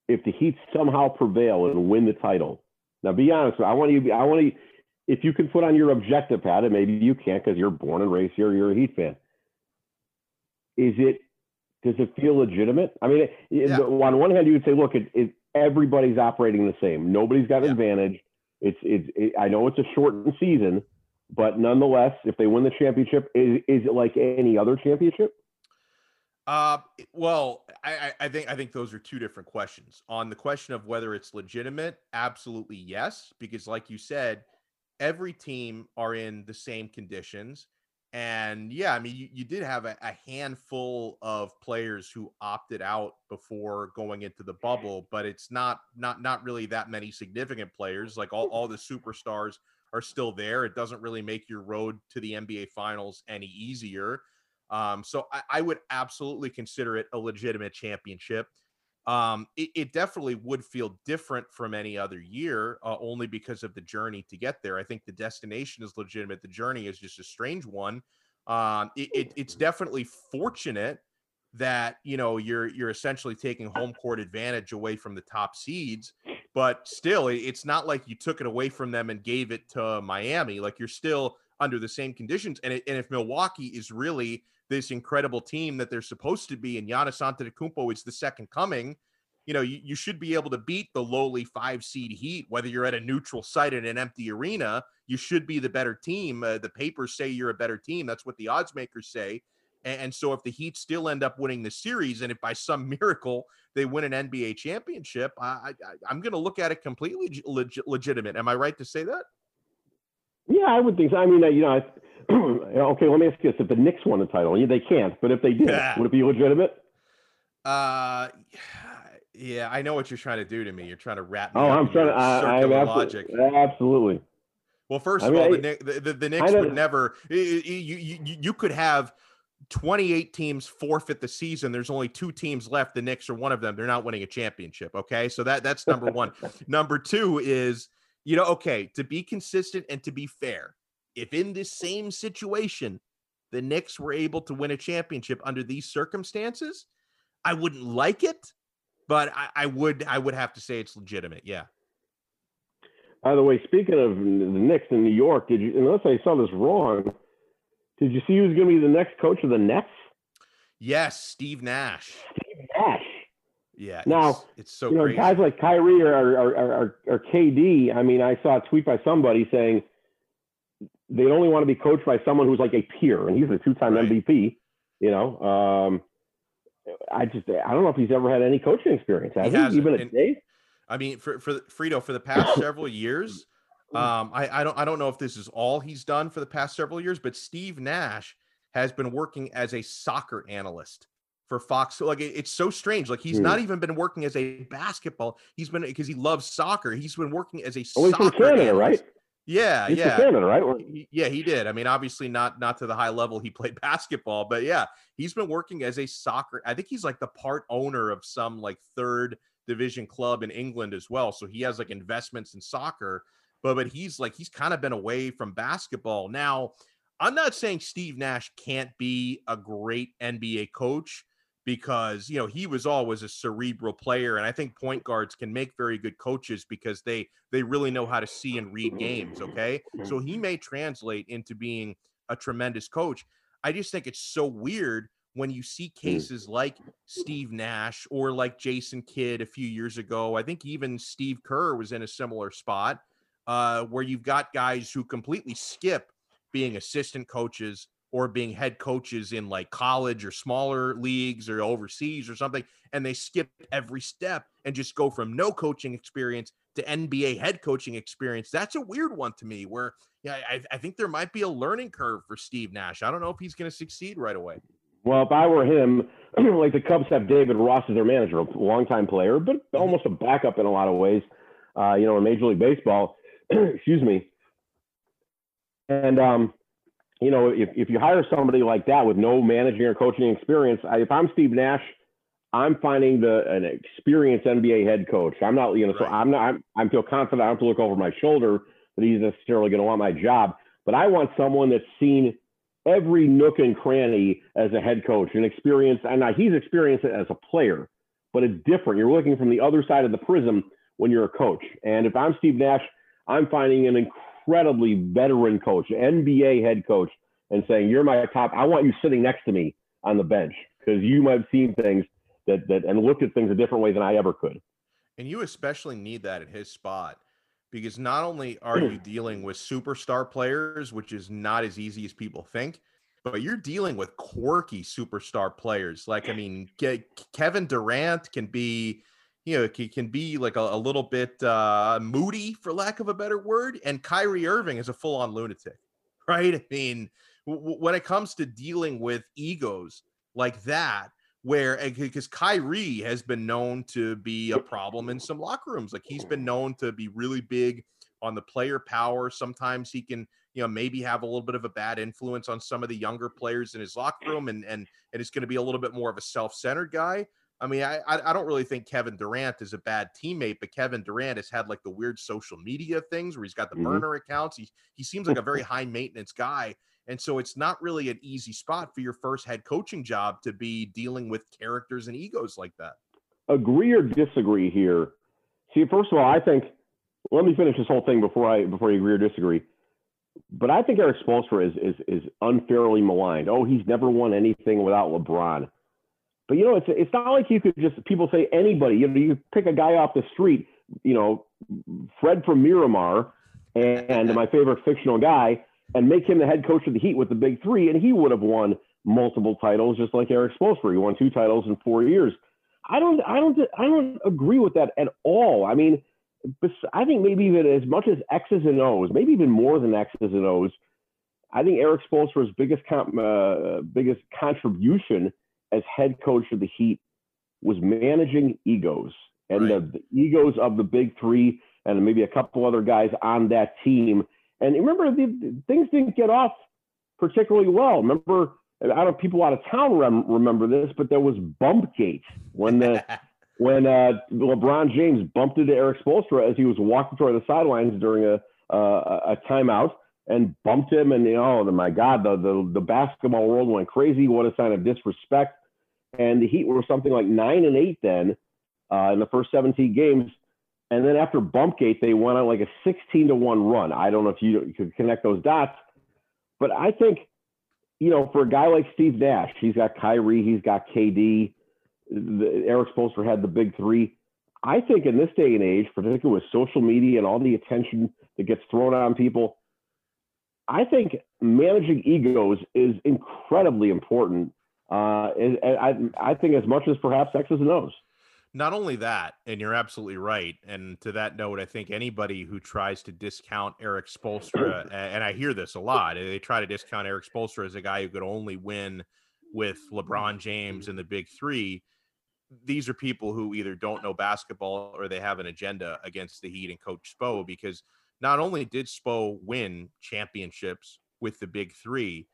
If the Heat somehow prevail and win the title, now be honest. I want you. I want you. If you can put on your objective hat, and maybe you can't because you're born and raised here. You're a Heat fan. Is it? Does it feel legitimate? I mean, yeah. on one hand, you would say, look, it, it everybody's operating the same. Nobody's got an yeah. advantage. It's it's it, I know it's a shortened season, but nonetheless, if they win the championship, is is it like any other championship? Uh, well, I, I think I think those are two different questions. On the question of whether it's legitimate, absolutely yes, because like you said, every team are in the same conditions, And yeah, I mean, you, you did have a, a handful of players who opted out before going into the bubble, but it's not not not really that many significant players. Like all, all the *laughs* superstars are still there. It doesn't really make your road to the NBA finals any easier. Um, so I, I would absolutely consider it a legitimate championship. Um, it, it, definitely would feel different from any other year, uh, only because of the journey to get there. I think the destination is legitimate. The journey is just a strange one. Um, it, it, it's definitely fortunate that you know you're you're essentially taking home court advantage away from the top seeds, but still, it's not like you took it away from them and gave it to Miami. Like you're still under the same conditions, and, and if Milwaukee is really this incredible team that they're supposed to be, and Giannis Antetokounmpo is the second coming. You know, you, you should be able to beat the lowly five seed Heat, whether you're at a neutral site in an empty arena. You should be the better team. Uh, the papers say you're a better team. That's what the odds makers say. And, and so, if the Heat still end up winning the series, and if by some *laughs* miracle they win an NBA championship, I, I, am going to look at it completely leg- legitimate. Am I right to say that? Yeah, I would think so. I mean, you know, *clears throat* okay, let me ask you this: If the Knicks won the title, they can't, but if they did, yeah. would it be legitimate? Uh, yeah, I know what you're trying to do to me. You're trying to wrap me oh, up I'm trying to. I, am logic. Absolutely. Well, first I of mean, all, the, the, the, the Knicks would never. You, you, you could have 28 teams forfeit the season. There's only two teams left. The Knicks are one of them. They're not winning a championship. Okay, so that that's number one. *laughs* number two is you know, okay, to be consistent and to be fair, if in this same situation the Knicks were able to win a championship under these circumstances, I wouldn't like it, but I, I would I would have to say it's legitimate. Yeah. By the way, speaking of the Knicks in New York, did you unless I saw this wrong, did you see who's going to be the next coach of the Nets? Yes, Steve Nash. Steve Nash. Yeah. Now it's, it's so you know, crazy. guys like Kyrie or or, or or, KD. I mean, I saw a tweet by somebody saying they'd only want to be coached by someone who's like a peer, and he's a two-time right. MVP. You know, um, I just I don't know if he's ever had any coaching experience. Has he, he even a day? I mean, for for Frito for the past several years, *coughs* um, I I don't I don't know if this is all he's done for the past several years, but Steve Nash has been working as a soccer analyst for Fox. Like it's so strange. Like he's mm. not even been working as a basketball. He's been because he loves soccer. He's been working as a oh, soccer Canada, analyst. right? Yeah, he's yeah, right? He, yeah, he did. I mean, obviously not not to the high level he *laughs* played basketball, but yeah, he's been working as a soccer. I think he's like the part owner of some like third division club in England as well. So he has like investments in soccer, but but he's like he's kind of been away from basketball now. I'm not saying Steve Nash can't be a great NBA coach because you know he was always a cerebral player and i think point guards can make very good coaches because they they really know how to see and read games okay? So he may translate into being a tremendous coach. I just think it's so weird when you see mm. cases like steve nash or like jason kidd a few years ago. I think even steve kerr was in a similar spot uh, where you've got guys who completely skip being assistant coaches or being head coaches in like college or smaller leagues or overseas or something, and they skip every step and just go from no coaching experience to NBA head coaching experience. That's a weird one to me. Where yeah, I, I think there might be a learning curve for Steve Nash. I don't know if he's going to succeed right away. Well, if I were him, *clears throat* like the Cubs have David Ross as their manager, a longtime player, but mm-hmm. almost a backup in a lot of ways. Uh, you know, in Major League Baseball, *clears throat* excuse me. And um, you know, if, if you hire somebody like that with no managing or coaching experience, I, if I'm Steve Nash, I'm finding the an experienced NBA head coach. I'm not, you know, right. so I'm not. I'm, I feel confident. I don't have to look over my shoulder that he's necessarily going to want my job. But I want someone that's seen every nook and cranny as a head coach and experience. And now he's experienced it as a player, but it's different. You're looking from the other side of the prism when you're a coach. And if I'm Steve Nash, I'm finding an incredible incredibly veteran coach, NBA head coach, and saying, You're my top, I want you sitting next to me on the bench because you might have seen things that, that and looked at things a different way than I ever could. And you especially need that at his spot because not only are you *clears throat* dealing with superstar players, which is not as easy as people think, but you're dealing with quirky superstar players. Like, I mean, Ke- Kevin Durant can be you know, he can be like a, a little bit uh, moody, for lack of a better word. And Kyrie Irving is a full on lunatic, *laughs* right? I mean, w- when it comes to dealing with egos like that, where eh, because Kyrie has been known to be a problem in some locker rooms, like he's been mm. known to be really big on the player power. Sometimes he can, you know, maybe have a little bit of a bad influence on some of the younger players in his locker mm. room, and and and it's going to be a little bit more of a self-centered guy. I mean, I I don't really think Kevin Durant is a bad teammate, but Kevin Durant has had like the weird social media things where he's got the mm-hmm. burner accounts. He he seems like a very *laughs* high maintenance guy, and so it's not really an easy spot for your first head coaching job to be dealing with characters and egos like that. Agree or disagree here? See, first of all, I think let me finish this whole thing before I before you agree or disagree. But I think Eric Spoelstra is is is unfairly maligned. Oh, he's never won anything without LeBron. But you know, it's it's not like you could just people say anybody. You know, you pick a guy off the street. You know, Fred from Miramar, and my favorite fictional guy, and make him the head coach of the Heat with the Big Three, and he would have won multiple titles, just like Eric Spoelstra. He won two titles in four years. I don't, I don't, I don't agree with that at all. I mean, I think maybe even as much as X's and O's, maybe even more than X's and O's. I think Eric Spoelstra's biggest uh, biggest contribution as head coach of the Heat was managing egos and right. the, the, egos of the big three and maybe a couple other guys on that team. And remember, the, things didn't get off particularly well. Remember, I don't know if people out of town rem- remember this, but there was Bumpgate when the *laughs* when uh, LeBron James bumped into Erik Spoelstra as he was walking toward the sidelines during a uh, a timeout and bumped him. And you know, my God, the, the the basketball world went crazy. What a sign of disrespect! And the Heat were something like nine and eight then uh, in the first 17 games. And then after Bumpgate, they went on like a 16 to one run. I don't know if you, could connect those dots, but I think you know, for a guy like Steve Nash, he's got Kyrie, he's got KD the, Erik Spoelstra had the big three. I think in this day and age, particularly with social media and all the attention that gets thrown on people, I think managing egos is incredibly important. Uh, and, and I, I think as much as perhaps X's and O's. Not only that, and you're absolutely right. And to that note, I think anybody who tries to discount Erik Spoelstra, *clears throat* and I hear this a lot, they try to discount Erik Spoelstra as a guy who could only win with LeBron James and the Big Three these are people who either don't know basketball or they have an agenda against the Heat and Coach Spo because not only did Spo win championships with the big three,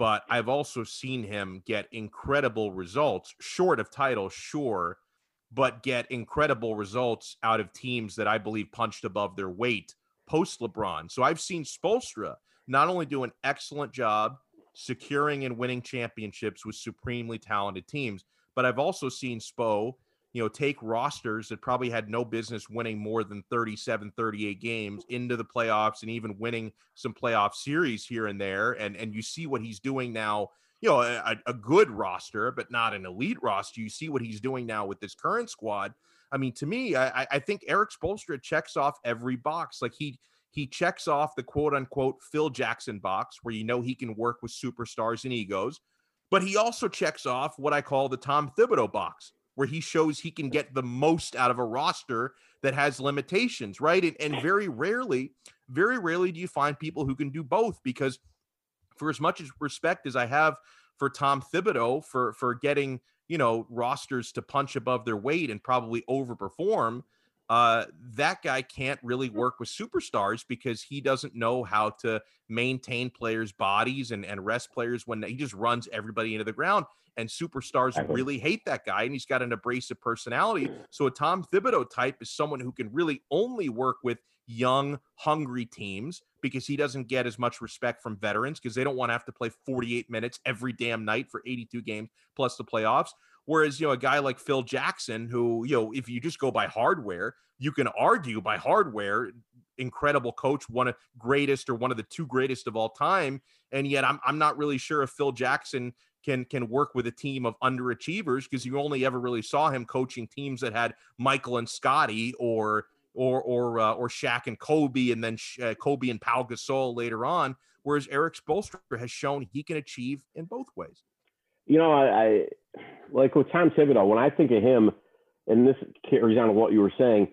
but I've also seen him get incredible results, short of titles, sure, but get incredible results out of teams that I believe punched above their weight post LeBron. So I've seen Spoelstra not only do an excellent job securing and winning championships with supremely talented teams, but I've also seen Spo, you know, take rosters that probably had no business winning more than 37, 38 games into the playoffs and even winning some playoff series here and there. And and you see what he's doing now, you know, a, a good roster, but not an elite roster. You see what he's doing now with this current squad. I mean, to me, I, I think Erik Spoelstra checks off every box. Like he he checks off the quote unquote Phil Jackson box, where you know he can work with superstars and egos. But he also checks off what I call the Tom Thibodeau box, where he shows he can get the most out of a roster that has limitations, right? And, and very rarely, very rarely do you find people who can do both because for as much respect as I have for Tom Thibodeau for for getting, you know, rosters to punch above their weight and probably overperform, uh, that guy can't really work with superstars because he doesn't know how to maintain players' bodies and, and rest players when he just runs everybody into the ground. And superstars really hate that guy, and he's got an abrasive personality. *clears throat* So a Tom Thibodeau type is someone who can really only work with young, hungry teams because he doesn't get as much respect from veterans because they don't want to have to play 48 minutes every damn night for 82 games plus the playoffs. Whereas, you know, a guy like Phil Jackson, who, you know, if you just go by hardware, you can argue by hardware, incredible coach, one of greatest or one of the two greatest of all time. And yet I'm I'm not really sure if Phil Jackson can can work with a team of underachievers because you only ever really saw him coaching teams that had Michael and Scottie or or or uh, or Shaq and Kobe, and then uh, Kobe and Pau Gasol later on. Whereas Erik Spoelstra has shown he can achieve in both ways you know, I, I like with Tom Thibodeau, when I think of him, and this carries on to what you were saying,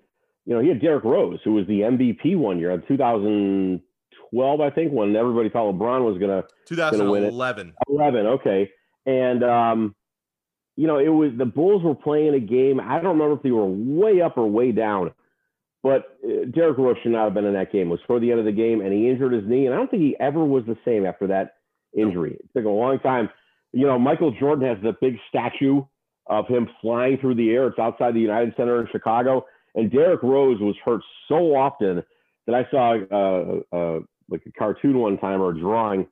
you know, he had Derrick Rose, who was the MVP one year in 2012 2012, I think, when everybody thought LeBron was gonna gonna win it. 2011. 11, okay. And um, you know, it was the Bulls were playing a game. I don't remember if they were way up or way down, but uh, Derrick Rose should not have been in that game. It was for the end of the game, and he injured his knee, and I don't think he ever was the same after that injury. It took a long time. You know, Michael Jordan has the big statue of him flying through the air. It's outside the United Center in Chicago, and Derrick Rose was hurt so often that I saw uh, uh, like a cartoon one time or a drawing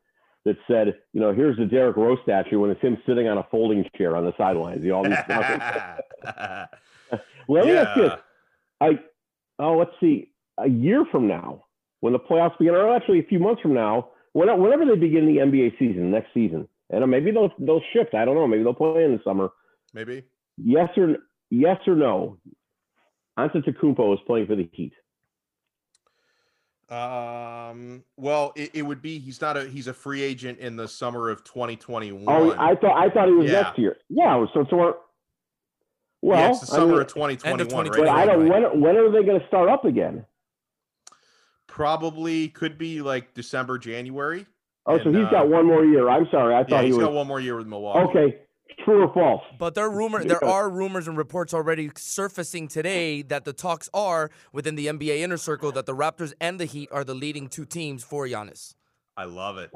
that said, you know, here's the Derrick Rose statue, and it's him sitting on a folding chair on the sidelines. You know, all these *laughs* *laughs* well, let me ask you this. I, oh, let's see, a year from now, when the playoffs begin, or actually a few months from now, whenever they begin the NBA season next season, and maybe they'll they'll shift. I don't know. Maybe they'll play in the summer. Maybe. Yes or yes or no? Antetokounmpo is playing for the Heat. Um. Well, it, it would be. He's not a. He's a free agent in the summer of 2021. Oh, I thought I thought he was Yeah. next year. Yeah, so so. we're- Well, yeah, it's the I summer mean, of 2021. But I don't. When when are they going to start up again? Probably could be like December, January. Oh, so And, he's uh, got one more year. I'm sorry, I Yeah, thought he he's was. got one more year with Milwaukee. Okay, true or false? But there are rumor there are rumors and reports already surfacing today that the talks are within the NBA inner circle that the Raptors and the Heat are the leading two teams for Giannis. I love it.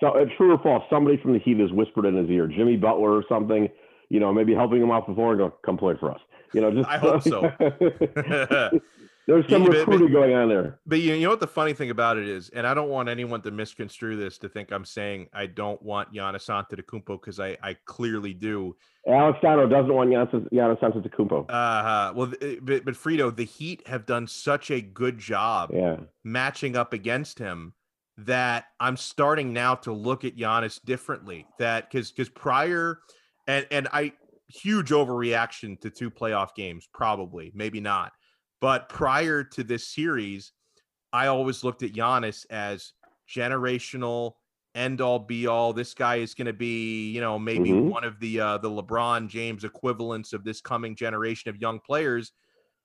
So, uh, true or false? Somebody from the Heat has whispered in his ear, Jimmy Butler or something. You know, maybe helping him off the floor and go, "Come play for us." You know, just *laughs* I hope so. *laughs* *laughs* There's some Yeah, recruiting but- going on there. But you, know what the funny thing about it is, and I don't want anyone to misconstrue this to think I'm saying I don't want Giannis Antetokounmpo because I, I clearly do. Alex Dano doesn't want Giannis, Giannis Antetokounmpo. Uh, well, but, but Frito, the Heat have done such a good job Yeah. matching up against him that I'm starting now to look at Giannis differently. That because because prior, and and I huge overreaction to two playoff games, probably maybe not, but prior to this series, I always looked at Giannis as generational end all be all. This guy is going to be, you know, maybe Mhm. one of the uh, the LeBron James equivalents of this coming generation of young players.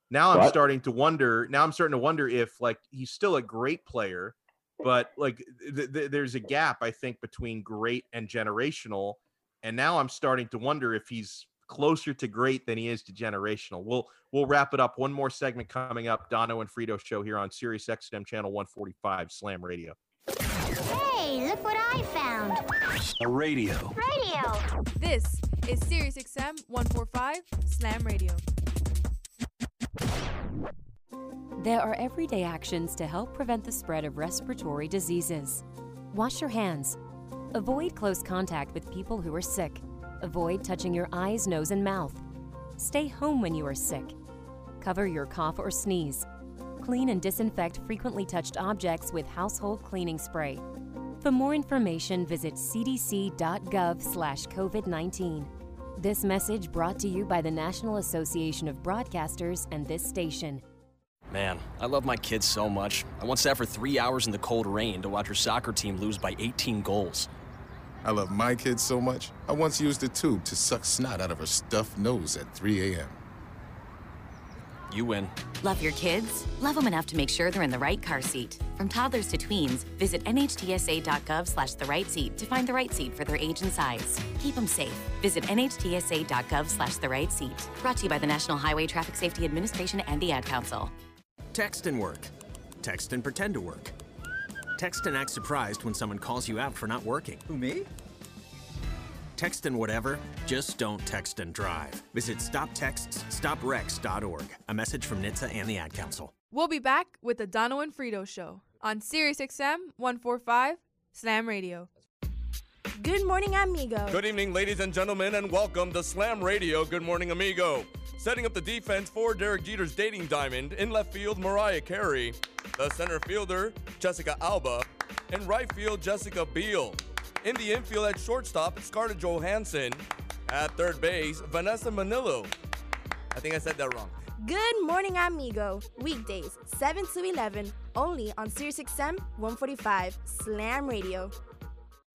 Now I'm But- starting to wonder. Now I'm starting to wonder if like he's still a great player, but like th- th- there's a gap I think between great and generational. And now I'm starting to wonder if he's closer to great than he is to generational. We'll we'll wrap it up. One more segment coming up. Dono and Frito show here on Sirius XM channel 145 Slam Radio. Hey, look what I found. A radio. Radio. This is Sirius XM 145 Slam Radio. There are everyday actions to help prevent the spread of respiratory diseases. Wash your hands. Avoid close contact with people who are sick. Avoid touching your eyes, nose, and mouth. Stay home when you are sick. Cover your cough or sneeze. Clean and disinfect frequently touched objects with household cleaning spray. For more information, visit cdc.gov/covid19. This message brought to you by the National Association of Broadcasters and this station. Man, I love my kids so much. I once sat for three hours in the cold rain to watch her soccer team lose by 18 goals. I love my kids so much, I once used a tube to suck snot out of her stuffed nose at 3 a.m. You win. Love your kids? Love them enough to make sure they're in the right car seat. From toddlers to tweens, visit nhtsa.gov slash the right seat to find the right seat for their age and size. Keep them safe. Visit nhtsa.gov slash the right seat. Brought to you by the National Highway Traffic Safety Administration and the Ad Council. Text and work. Text and pretend to work. Text and act surprised when someone calls you out for not working. Who, me? Text and whatever, just don't text and drive. Visit stoptextsstopwrecks.org. A message from NHTSA and the Ad Council. We'll be back with the Dono and Frito show on Sirius XM 145 Slam Radio. Good morning, amigo. Good evening, ladies and gentlemen, and welcome to Slam Radio. Good morning, amigo. Setting up the defense for Derek Jeter's dating diamond in left field, Mariah Carey. The center fielder, Jessica Alba. In right field, Jessica Biel. In the infield at shortstop, Scarlett Johansson. At third base, Vanessa Manillo. I think I said that wrong. Good morning, amigo. Weekdays, 7 to 11, only on SiriusXM 145 Slam Radio.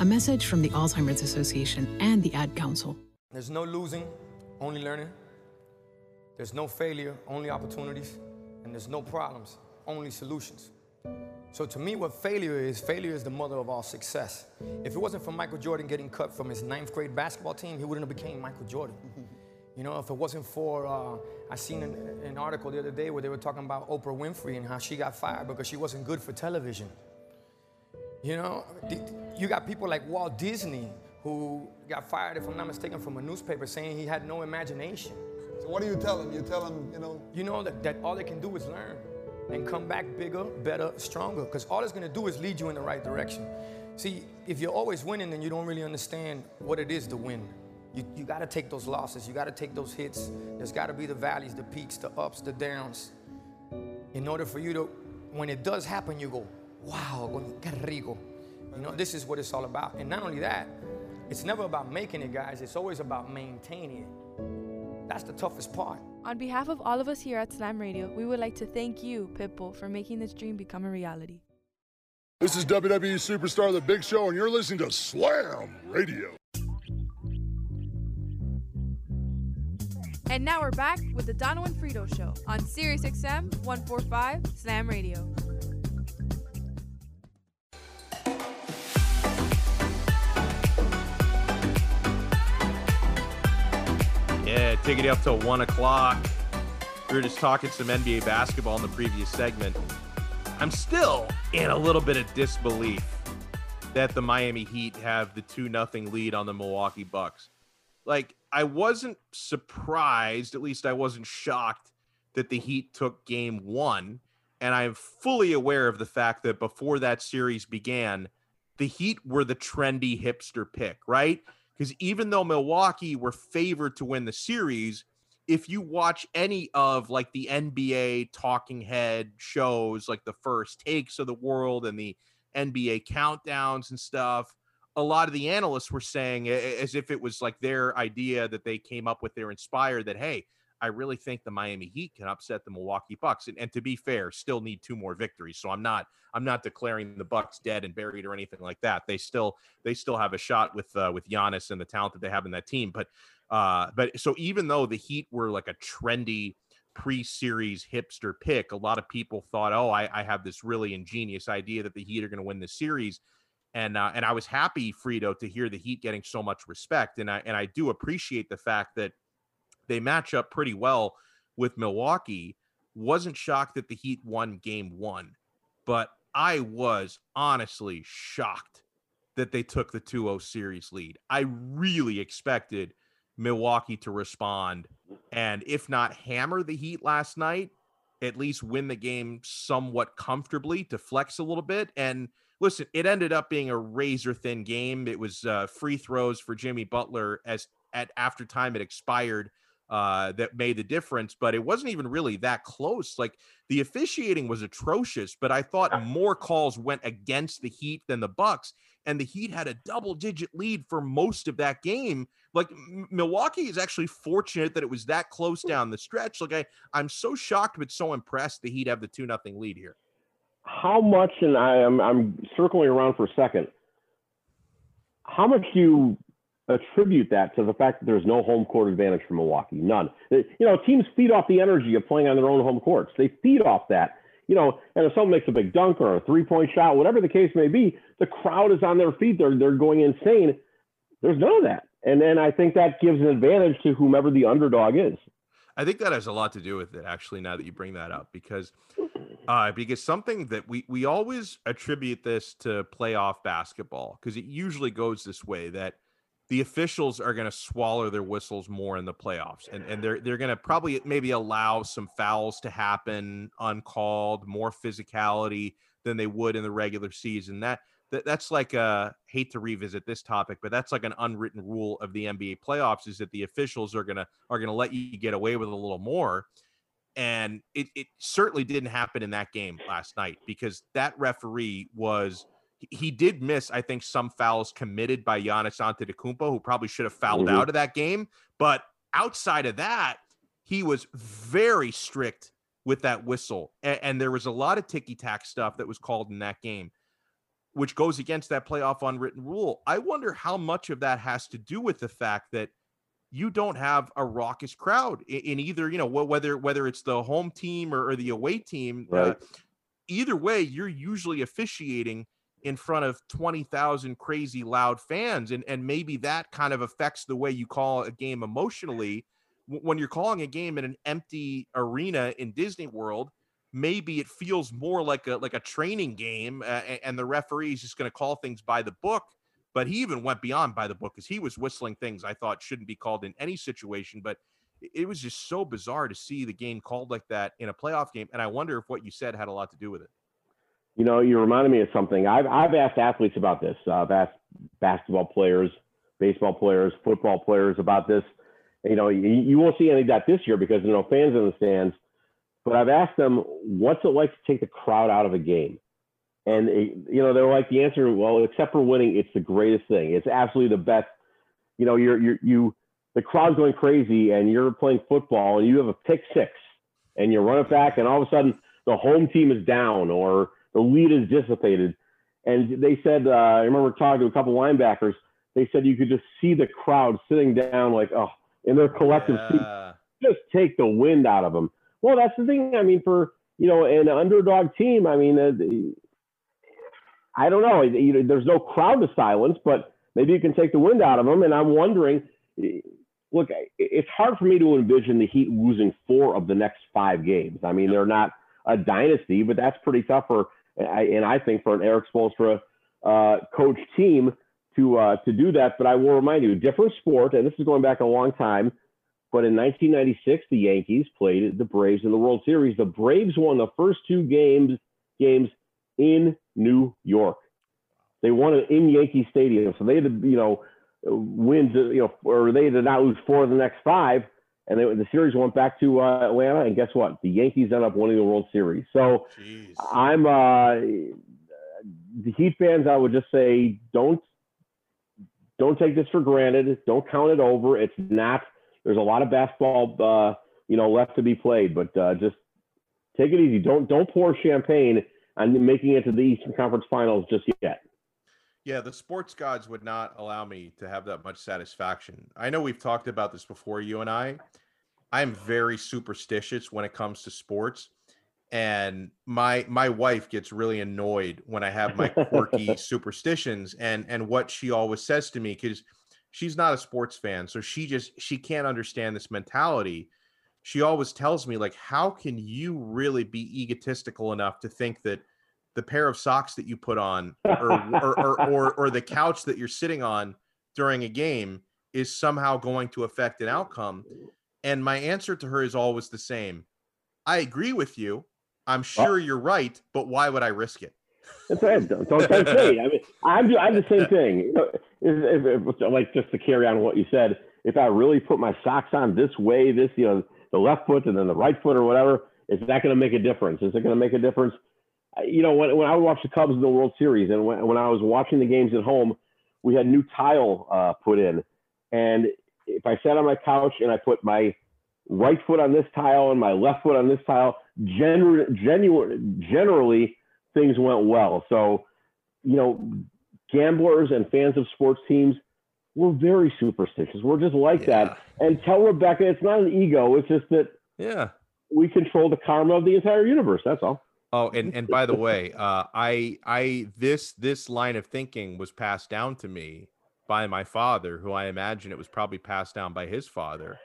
A message from the Alzheimer's Association and the Ad Council. There's no losing, only learning. There's no failure, only opportunities. And there's no problems, only solutions. So to me, what failure is, failure is the mother of all success. If it wasn't for Michael Jordan getting cut from his ninth grade basketball team, he wouldn't have became Michael Jordan. *laughs* You know, if it wasn't for, uh, I seen an, an, article the other day where they were talking about Oprah Winfrey and how she got fired because she wasn't good for television. You know, you got people like Walt Disney who got fired, if I'm not mistaken, from a newspaper saying he had no imagination. So what do you tell him? You tell him, you know? You know that, that all they can do is learn and come back bigger, better, stronger. Because all it's going to do is lead you in the right direction. See, if you're always winning, then you don't really understand what it is to win. You, you got to take those losses. You got to take those hits. There's got to be the valleys, the peaks, the ups, the downs. In order for you to, when it does happen, you go, wow, qué rico. You know, this is what it's all about. And not only that, it's never about making it, guys. It's always about maintaining it. That's the toughest part. On behalf of all of us here at Slam Radio, we would like to thank you, Pitbull, for making this dream become a reality. This is WWE Superstar The Big Show, and you're listening to Slam Radio. And now we're back with the Dono and Frito Show on Sirius XM 145 Slam Radio. Yeah, taking it up till one o'clock. We were just talking some NBA basketball in the previous segment. I'm still in a little bit of disbelief that the Miami Heat have the 2 nothing lead on the Milwaukee Bucks. Like, I wasn't surprised, at least I wasn't shocked that the Heat took game one. And I'm fully aware of the fact that before that series began, the Heat were the trendy hipster pick, right? Because even though Milwaukee were favored to win the series, if you watch any of like the NBA talking head shows, like the first takes of the world and the NBA countdowns and stuff, a lot of the analysts were saying, as if it was like their idea that they came up with, they're inspired that, hey, I really think the Miami Heat can upset the Milwaukee Bucks. And, and to be fair, still need two more victories. So I'm not I'm not declaring the Bucks dead and buried or anything like that. They still they still have a shot with uh, with Giannis and the talent that they have in that team. But uh, but so even though the Heat were like a trendy pre-series hipster pick, a lot of people thought, oh, I, I have this really ingenious idea that the Heat are going to win the series. And uh, and I was happy, Frito, to hear the Heat getting so much respect. And I and I do appreciate the fact that they match up pretty well with Milwaukee. Wasn't shocked that the Heat won game one, but I was honestly shocked that they took the 2 0 series lead. I really expected Milwaukee to respond and, if not hammer the Heat last night, at least win the game somewhat comfortably to flex a little bit. And listen, it ended up being a razor thin game. It was uh, free throws for Jimmy Butler as at after time it expired uh, that made the difference, but it wasn't even really that close. Like the officiating was atrocious, but I thought more calls went against the Heat than the Bucks, and the Heat had a double-digit lead for most of that game. Like Milwaukee is actually fortunate that it was that close down the stretch. Like I, I'm so shocked but so impressed the Heat have the two nothing lead here. How much? And I am I'm circling around for a second. How much do you attribute that to the fact that there's no home court advantage for Milwaukee. None. You know, teams feed off the energy of playing on their own home courts. They feed off that. You know, and if someone makes a big dunk or a three-point shot, whatever the case may be, the crowd is on their feet. They're they're going insane. There's none of that. And then I think that gives an advantage to whomever the underdog is. I think that has a lot to do with it, actually, now that you bring that up, because uh, because something that we we always attribute this to playoff basketball, because it usually goes this way that – the officials are going to swallow their whistles more in the playoffs and, and they're they're going to mm. probably maybe allow some fouls to happen uncalled more physicality than they would in the regular season. That, that that's like a hate to revisit this topic but that's like an unwritten rule of the NBA playoffs is that the officials are going to are going to let you get away with a little more and it, it certainly didn't happen in that game last night because that referee was he did miss, I think, some fouls committed by Giannis Antetokounmpo, who probably should have fouled Mhm. out of that game. But outside of that, he was very strict with that whistle, and, and there was a lot of ticky tack stuff that was called in that game, which goes against that playoff unwritten rule. I wonder how much of that has to do with the fact that you don't have a raucous crowd in, in either, you know, wh- whether whether it's the home team or, or the away team. uh, Right. either way, you're usually officiating in front of 20,000 crazy loud fans. And, and maybe that kind of affects the way you call a game emotionally. When you're calling a game in an empty arena in Disney World, maybe it feels more like a like a training game, uh, and the referee is just going to call things by the book. But he even went beyond by the book because he was whistling things I thought shouldn't be called in any situation. But it- it was just so bizarre to see the game called like that in a playoff game. And I wonder if what you said had a lot to do with it. You know, you reminded me of something. I've I've asked athletes about this. Uh, I've asked basketball players, baseball players, football players about this. You know, you, you won't see any of that this year because there are no fans in the stands. But I've asked them, what's it like to take the crowd out of a game? And it, you know, they're like the answer. Well, except for winning, it's the greatest thing. It's absolutely the best. You know, you're you're you the crowd's going crazy, and you're playing football, and you have a pick six, and you run it back, and all of a sudden the home team is down, or the lead is dissipated. And they said, uh, I remember talking to a couple linebackers. They said you could just see the crowd sitting down, like oh, in their collective seats, just take the wind out of them. Well, that's the thing. I mean, for you know, an underdog team, I mean, uh, I don't know. You know, there's no crowd to silence, but maybe you can take the wind out of them. And I'm wondering, eh, look, it's hard for me to envision the Heat losing four of the next five games. I mean, they're not a dynasty, but that's pretty tough for, I- and I think for an Erik Spoelstra uh, coach team to uh, to do that. But I will remind you, different sport, and this is going back a long time. But in 1996, the Yankees played the Braves in the World Series. The Braves won the first two games games in New York. They won it in Yankee Stadium, so they had to, you know, win, you know, or they did not lose four of the next five, and they, the series went back to uh, Atlanta. And guess what? The Yankees ended up winning the World Series. So I'm uh, the Heat fans. I would just say don't don't take this for granted. Don't count it over. It's not. There's a lot of basketball, uh, you know, left to be played, but uh, just take it easy. Don't don't pour champagne on making it to the Eastern Conference Finals just yet. Yeah, the sports gods would not allow me to have that much satisfaction. I know we've talked about this before, you and I. I'm very superstitious when it comes to sports. And my my wife gets really annoyed when I have my quirky *laughs* superstitions and and what she always says to me because she's not a sports fan, so she just she can't understand this mentality. She always tells me like, how can you really be egotistical enough to think that the pair of socks that you put on or or, or, or, or the couch that you're sitting on during a game is somehow going to affect an outcome. And my answer to her is always the same. I agree with you. I'm sure you're right, but why would I risk it? That's right. Don't, don't. I mean, I'm I'm the same *laughs* thing. If, if, if, like just to carry on what you said, if I really put my socks on this way, this you know the left foot and then the right foot or whatever, is that going to make a difference? Is it going to make a difference? You know, when, when I watched the Cubs in the World Series and when, when I was watching the games at home, we had new tile uh, put in, and if I sat on my couch and I put my right foot on this tile and my left foot on this tile, gener- generally things went well. So, you know, gamblers and fans of sports teams, we're very superstitious. We're just like that. And tell Rebecca it's not an ego. It's just that Yeah. we control the karma of the entire universe. That's all. Oh, and and by the way, uh, I I this this line of thinking was passed down to me by my father, who I imagine it was probably passed down by his father.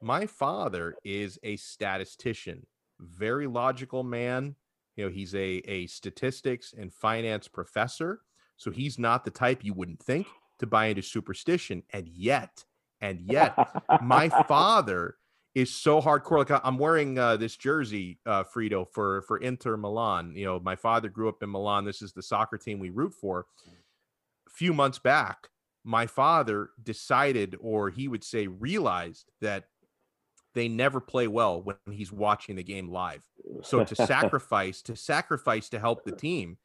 My father is a statistician, very logical man. You know, he's a a statistics and finance professor, so he's not the type you wouldn't think to buy into superstition. And yet, and yet, my *laughs* father is so hardcore. Like I'm wearing uh, this jersey, uh, Frito, for for Inter Milan. You know, my father grew up in Milan. This is the soccer team we root for. A few months back, my father decided, or he would say, realized that they never play well when he's watching the game live. So to *laughs* sacrifice, to sacrifice to help the team,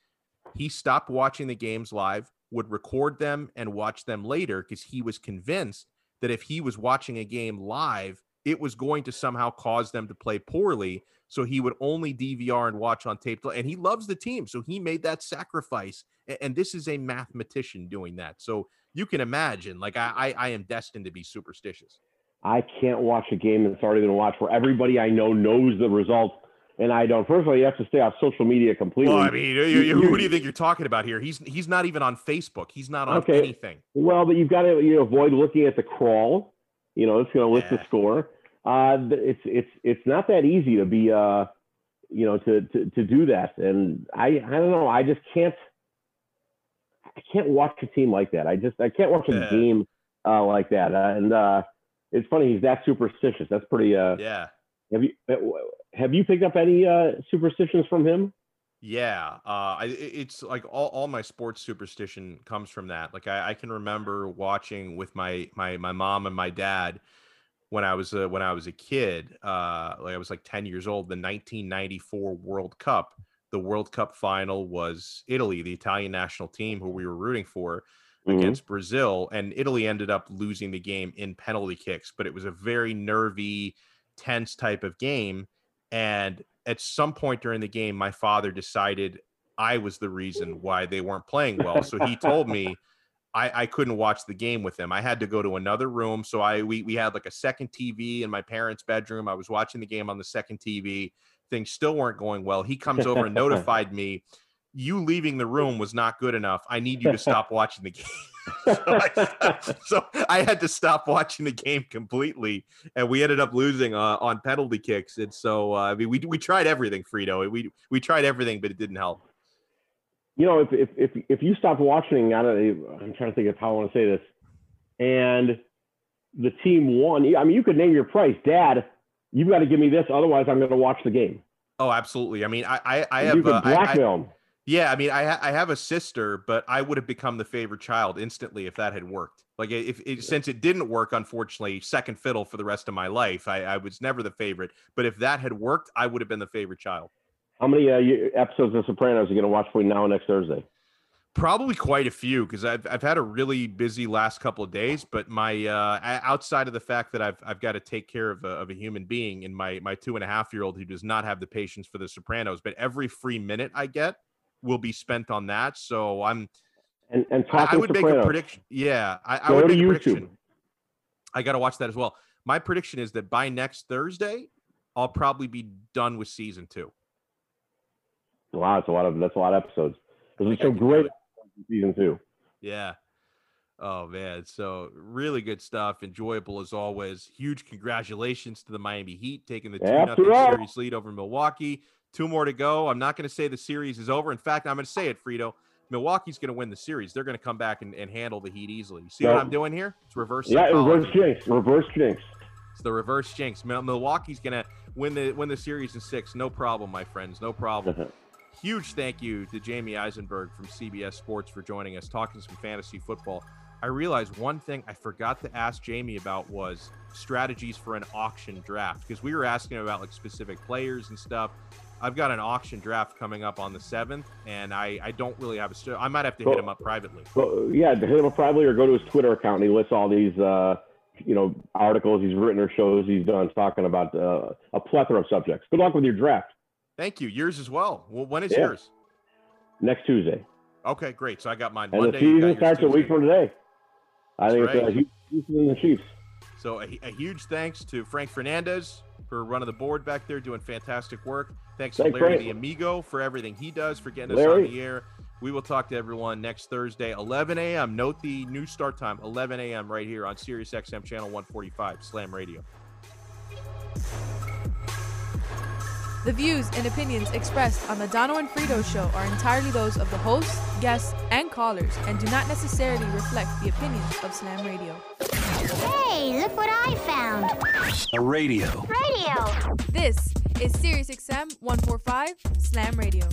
He stopped watching the games live, would record them and watch them later because he was convinced that if he was watching a game live, it was going to somehow cause them to play poorly. So he would only DVR and watch on tape. And he loves the team. So he made that sacrifice. And this is a mathematician doing that. So you can imagine, like, I, I, I am destined to be superstitious. I can't watch a game that's already been watched where everybody I know knows the results and I don't. First of all, you have to stay off social media completely. Well, I mean, you, you, who do you think you're talking about here? He's he's not even on Facebook. He's not on okay. anything. Well, but you've got to you know, avoid looking at the crawl. You know, it's going to list yeah. the score. Uh, it's it's it's not that easy to be uh, you know, to to to do that. And I I don't know. I just can't. I can't watch a team like that. I just I can't watch a yeah. game uh, like that. Uh, and uh, it's funny he's that superstitious. That's pretty. Uh, yeah. Have you have you picked up any uh, superstitions from him? Yeah, uh, I, it's like all, all my sports superstition comes from that. Like I, I can remember watching with my my my mom and my dad when I was a, when I was a kid. Uh, like I was like ten years old. The 1994 World Cup. The World Cup final was Italy, the Italian national team who we were rooting for mm-hmm. against Brazil, and Italy ended up losing the game in penalty kicks. But it was a very nervy, tense type of game and at some point during the game, my father decided I was the reason *laughs* why they weren't playing well. So he told me I, I couldn't watch the game with him. I had to go to another room. So I we we had like a second TV in my parents' bedroom. I was watching the game on the second TV. Things still weren't going well. He comes over and *laughs* notified me, you leaving the room was not good enough. I need you to stop watching the *laughs* game *laughs* so, I, so, I, had to stop watching the game completely, and we ended up losing uh, on penalty kicks. And so, uh, I mean, we we tried everything, Frito. We we tried everything, but it didn't help. You know, if if if, if you stop watching, I don't. I'm trying to think of how I want to say this, and the team won. I mean, you could name your price, Dad. You've got to give me this, otherwise, I'm going to watch the game. Oh, absolutely. I mean, I I, I have. You could blackmail uh, I, I, yeah, I mean, I ha- I have a sister, but I would have become the favorite child instantly if that had worked. Like, if, if since it didn't work, unfortunately, second fiddle for the rest of my life. I, I was never the favorite, but if that had worked, I would have been the favorite child. How many uh, episodes of Sopranos are you going to watch between now and next Thursday? Probably quite a few because I've I've had a really busy last couple of days. But my uh, outside of the fact that I've I've got to take care of a, of a human being and my my two and a half year old who does not have the patience for the Sopranos. But every free minute I get will be spent on that. So I'm and and I, would make a prediction. Yeah, I, I would make a YouTube. prediction. I got to watch that as well. My prediction is that by next Thursday, I'll probably be done with season two. Wow, that's a lot of that's a lot of episodes. Because it's so great season two. Yeah. Oh man, so really good stuff. Enjoyable as always. Huge congratulations to the Miami Heat taking the two nothing series lead over Milwaukee. Two more to go. I'm not going to say the series is over. In fact, I'm going to say it, Frito. Milwaukee's going to win the series. They're going to come back and, and handle the Heat easily. You see what I'm doing here? It's reverse. Yeah, reverse jinx. Reverse jinx. It's the reverse jinx. Milwaukee's going to win the win the series in six. No problem, my friends. No problem. *laughs* Huge thank you to Jamey Eisenberg from CBS Sports for joining us, talking some fantasy football. I realized one thing I forgot to ask Jamey about was strategies for an auction draft because we were asking about like specific players and stuff. I've got an auction draft coming up on the seventh, and I, I don't really have a. St- I might have to hit him up privately. Well, yeah, hit him up privately or go to his Twitter account and he lists all these, uh, you know, articles he's written or shows he's done talking about uh, a plethora of subjects. Good luck with your draft. Thank you. Yours as well. Well, when is yeah. yours? Next Tuesday. Okay, great. So I got mine and Monday. the season starts a week from today. I think right. it's a huge season in the Chiefs. So a, a huge thanks to Frank Fernandez for running the board back there, doing fantastic work. Thanks, Thanks to Larry the Amigo for everything he does for getting us on the air. We will talk to everyone next Thursday, 11 a.m. Note the new start time, 11 a.m. right here on Sirius XM channel 145, Slam Radio. The views and opinions expressed on the Dono and Frito show are entirely those of the hosts, guests, and callers and do not necessarily reflect the opinions of Slam Radio. Hey, look what I found. A radio. Radio. This is SiriusXM 145 Slam Radio.